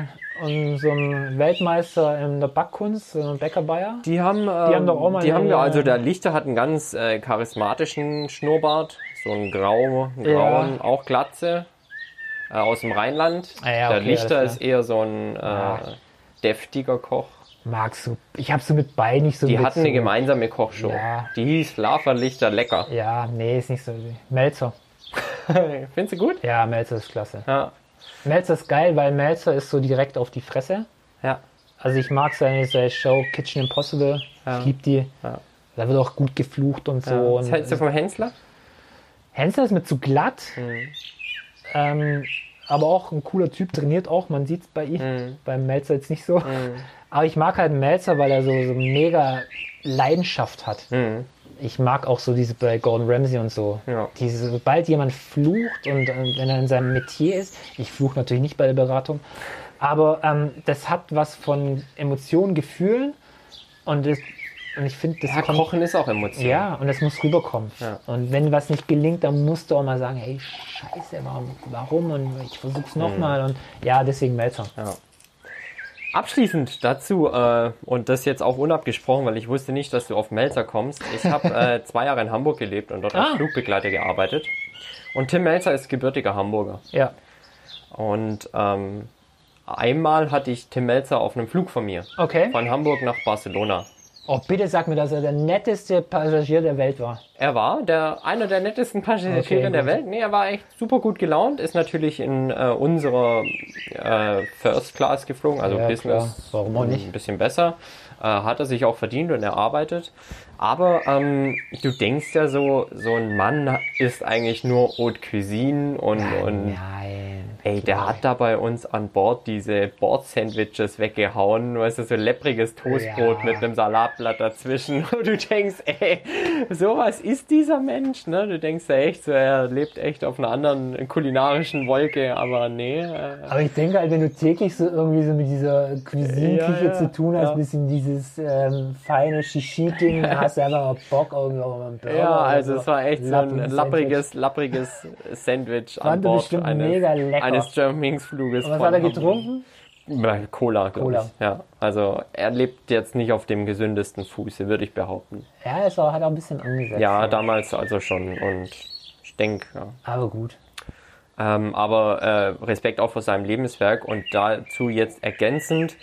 unserem Weltmeister in der Backkunst, so einem Bäcker Bayer. Die haben, ähm, haben doch auch mal die haben wir, also der Lichter hat einen ganz äh, charismatischen Schnurrbart, so einen grau, grauen, auch Glatze, äh, aus dem Rheinland. Ah ja, der okay, Lichter ist eher so ein äh, Ja. deftiger Koch. Magst du? Ich habe so mit beiden nicht so Die hatten eine gemeinsame Kochshow. Ja. Die hieß Lava Lichter lecker. Ja, nee, ist nicht so. Melzer. Findest du gut? Ja, Melzer ist klasse. Ja. Melzer ist geil, weil Melzer ist so direkt auf die Fresse. Ja. Also ich mag seine, seine Show Kitchen Impossible. Ja. Ich liebe die. Ja. Da wird auch gut geflucht und so. ja. Was hältst du vom Hensler? Hensler ist mir zu glatt. Mhm. Ähm, aber auch ein cooler Typ, trainiert auch, man sieht es bei ihm. Mhm. Beim Melzer jetzt nicht so. Aber ich mag halt Melzer, weil er so, so mega Leidenschaft hat. Mhm. Ich mag auch so diese bei Gordon Ramsay und so. Ja. Diese, sobald jemand flucht und äh, wenn er in seinem Metier ist, ich fluche natürlich nicht bei der Beratung, aber ähm, das hat was von Emotionen, Gefühlen und, das, und ich finde, das Ja, kommt Kochen ist auch Emotion. ja, und das muss rüberkommen. Ja. Und wenn was nicht gelingt, dann musst du auch mal sagen, hey, scheiße, warum, warum? Und ich versuch's nochmal. Und ja, deswegen Melzer. Ja. Abschließend dazu, äh, und das jetzt auch unabgesprochen, weil ich wusste nicht, dass du auf Melzer kommst. Ich habe äh, zwei Jahre in Hamburg gelebt und dort als Ah. Flugbegleiter gearbeitet. Und Tim Melzer ist gebürtiger Hamburger. Ja. Und ähm, einmal hatte ich Tim Melzer auf einem Flug von mir. Okay. Von Hamburg nach Barcelona. Oh, bitte sag mir, dass er der netteste Passagier der Welt war. Er war der, einer der nettesten Passagiere Okay, der gut. Welt. Nee, er war echt super gut gelaunt. Ist natürlich in äh, unserer äh, First Class geflogen, also Ja, Business. klar. Warum auch nicht? Ein bisschen besser. Äh, hat er sich auch verdient und er arbeitet. Aber ähm, du denkst ja so, so ein Mann ist eigentlich nur Haute Cuisine und, und Nein. Ey, der hat da bei uns an Bord diese Bord-Sandwiches weggehauen, du, so leppriges Toastbrot Ja. mit einem Salatblatt dazwischen. Und du denkst, ey, sowas ist dieser Mensch, ne? Du denkst ja echt so, er lebt echt auf einer anderen kulinarischen Wolke, aber nee. Äh, Aber ich denke halt, wenn du täglich so irgendwie so mit dieser Cuisine-Küche Ja, ja, zu tun hast, ja. bisschen dieses ähm, feine Shishi-Ding, hast du einfach mal Bock irgendwie auf einen Burger. ja, also so. es war echt so ein lappriges, lappriges Sandwich an Bord bestimmt eines, mega lecker. eines Germanwings-Fluges. Und was hat er getrunken? Ja, Cola, glaube Cola. ich. Ja, also er lebt jetzt nicht auf dem gesündesten Fuße, würde ich behaupten. Ja, war, hat auch ein bisschen angesetzt. Ja, damals also schon und ich denke, ja. Aber gut. Ähm, aber äh, Respekt auch vor seinem Lebenswerk und dazu jetzt ergänzend,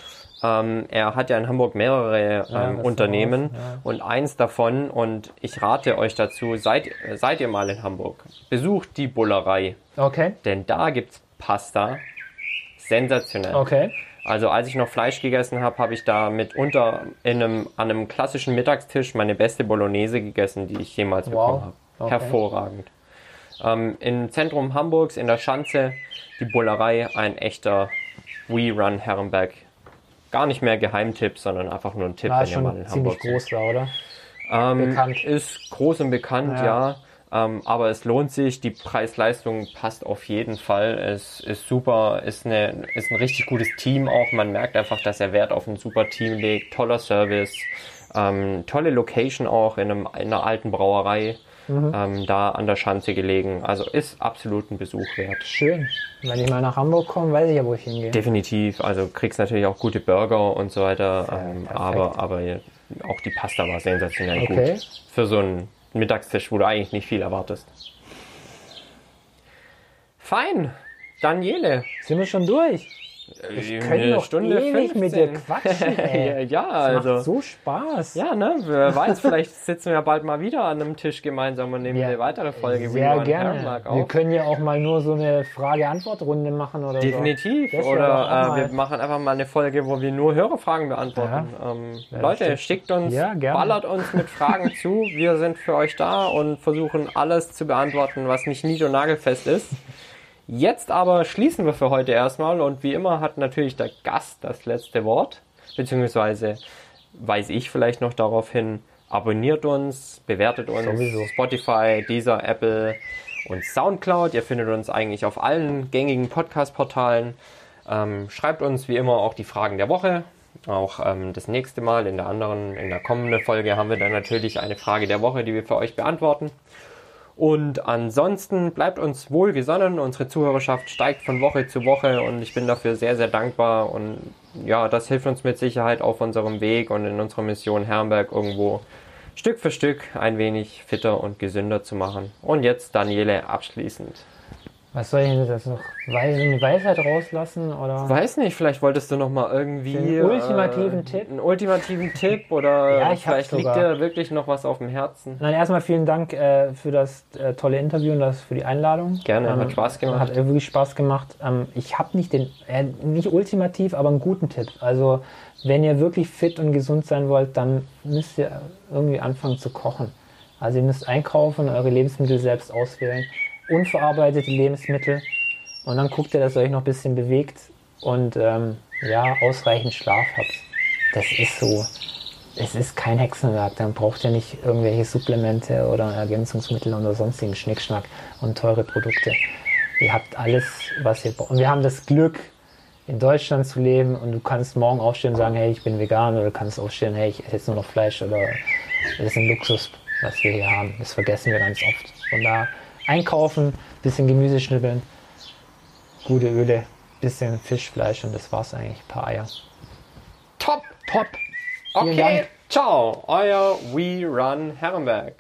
ähm, er hat ja in Hamburg mehrere ähm, das Unternehmen ja. und eins davon, und ich rate euch dazu, seid, äh, seid ihr mal in Hamburg, besucht die Bullerei, Okay. denn da gibt's Pasta, sensationell. Okay. Also als ich noch Fleisch gegessen habe, habe ich da mitunter in einem, an einem klassischen Mittagstisch meine beste Bolognese gegessen, die ich jemals bekommen habe. Okay. Hervorragend. Ähm, Im Zentrum Hamburgs, in der Schanze, die Bullerei, ein echter We Run Herrenberg. Gar nicht mehr Geheimtipp, sondern einfach nur ein Tipp, War wenn ihr mal in ziemlich Hamburg seid. groß da, oder? Ähm, bekannt. Ist groß und bekannt, Ja. ja. Ähm, aber es lohnt sich, die Preis-Leistung passt auf jeden Fall. Es ist super, ist, eine, ist ein richtig gutes Team auch. Man merkt einfach, dass er Wert auf ein super Team legt. Toller Service, ähm, tolle Location auch in, einem, in einer alten Brauerei. Mhm. Ähm, da an der Schanze gelegen. Also ist absolut ein Besuch wert. Schön. Wenn ich mal nach Hamburg komme, weiß ich ja, wo ich hingehe. Definitiv. Also kriegst natürlich auch gute Burger und so weiter. Ähm, aber, aber auch die Pasta war sensationell okay. gut. Für so einen Mittagstisch, wo du eigentlich nicht viel erwartest. Fein. Daniele. Sind wir schon durch? Ich äh, könnte noch Stunde ewig 15. mit dir quatschen, ey. ja, das also. Macht so Spaß. Ja, ne? Wer weiß, vielleicht sitzen wir bald mal wieder an einem Tisch gemeinsam und nehmen ja, eine weitere Folge. Sehr gerne. Wir können ja auch mal nur so eine Frage-Antwort-Runde machen oder Definitiv. So. Oder äh, wir machen einfach mal eine Folge, wo wir nur Hörerfragen beantworten. Ja. Ähm, ja, Leute, schickt uns, ballert uns mit Fragen zu. Wir sind für euch da und versuchen alles zu beantworten, was nicht nied- und nagelfest ist. Jetzt aber schließen wir für heute erstmal und wie immer hat natürlich der Gast das letzte Wort, beziehungsweise weise ich vielleicht noch darauf hin, abonniert uns, bewertet uns, Sowieso. Spotify, Deezer, Apple und Soundcloud. Ihr findet uns eigentlich auf allen gängigen Podcast-Portalen. Ähm, schreibt uns wie immer auch die Fragen der Woche. Auch ähm, das nächste Mal in der anderen, in der kommenden Folge haben wir dann natürlich eine Frage der Woche, die wir für euch beantworten. Und ansonsten bleibt uns wohlgesonnen. Unsere Zuhörerschaft steigt von Woche zu Woche und ich bin dafür sehr, sehr dankbar. Und ja, das hilft uns mit Sicherheit auf unserem Weg und in unserer Mission Herrenberg irgendwo Stück für Stück ein wenig fitter und gesünder zu machen. Und jetzt Daniele abschließend. Was soll ich denn jetzt noch? Eine Weisheit rauslassen? Oder? Weiß nicht, vielleicht wolltest du noch mal irgendwie. Einen ultimativen äh, Tipp? Einen ultimativen Tipp oder ja, vielleicht liegt dir wirklich noch was auf dem Herzen. Nein, erstmal vielen Dank äh, für das äh, tolle Interview und das für die Einladung. Gerne, ähm, hat Spaß gemacht. Hat wirklich Spaß gemacht. Ähm, ich habe nicht den, äh, nicht ultimativ, aber einen guten Tipp. Also, wenn ihr wirklich fit und gesund sein wollt, dann müsst ihr irgendwie anfangen zu kochen. Also, ihr müsst einkaufen, eure Lebensmittel selbst auswählen unverarbeitete Lebensmittel und dann guckt ihr, dass ihr euch noch ein bisschen bewegt und ähm, ja, ausreichend Schlaf habt. Das ist so. Es ist kein Hexenwerk, dann braucht ihr nicht irgendwelche Supplemente oder Ergänzungsmittel oder sonstigen Schnickschnack und teure Produkte. Ihr habt alles, was ihr braucht. Und wir haben das Glück, in Deutschland zu leben und du kannst morgen aufstehen und sagen, hey, ich bin vegan oder du kannst aufstehen, hey, ich esse jetzt nur noch Fleisch oder das ist ein Luxus, was wir hier haben. Das vergessen wir ganz oft. Von da einkaufen, bisschen Gemüse schnibbeln, gute Öle, bisschen Fischfleisch und das war's eigentlich. Ein paar Eier. Top, top. Vielen okay, Dank. ciao, euer We Run Herrenberg.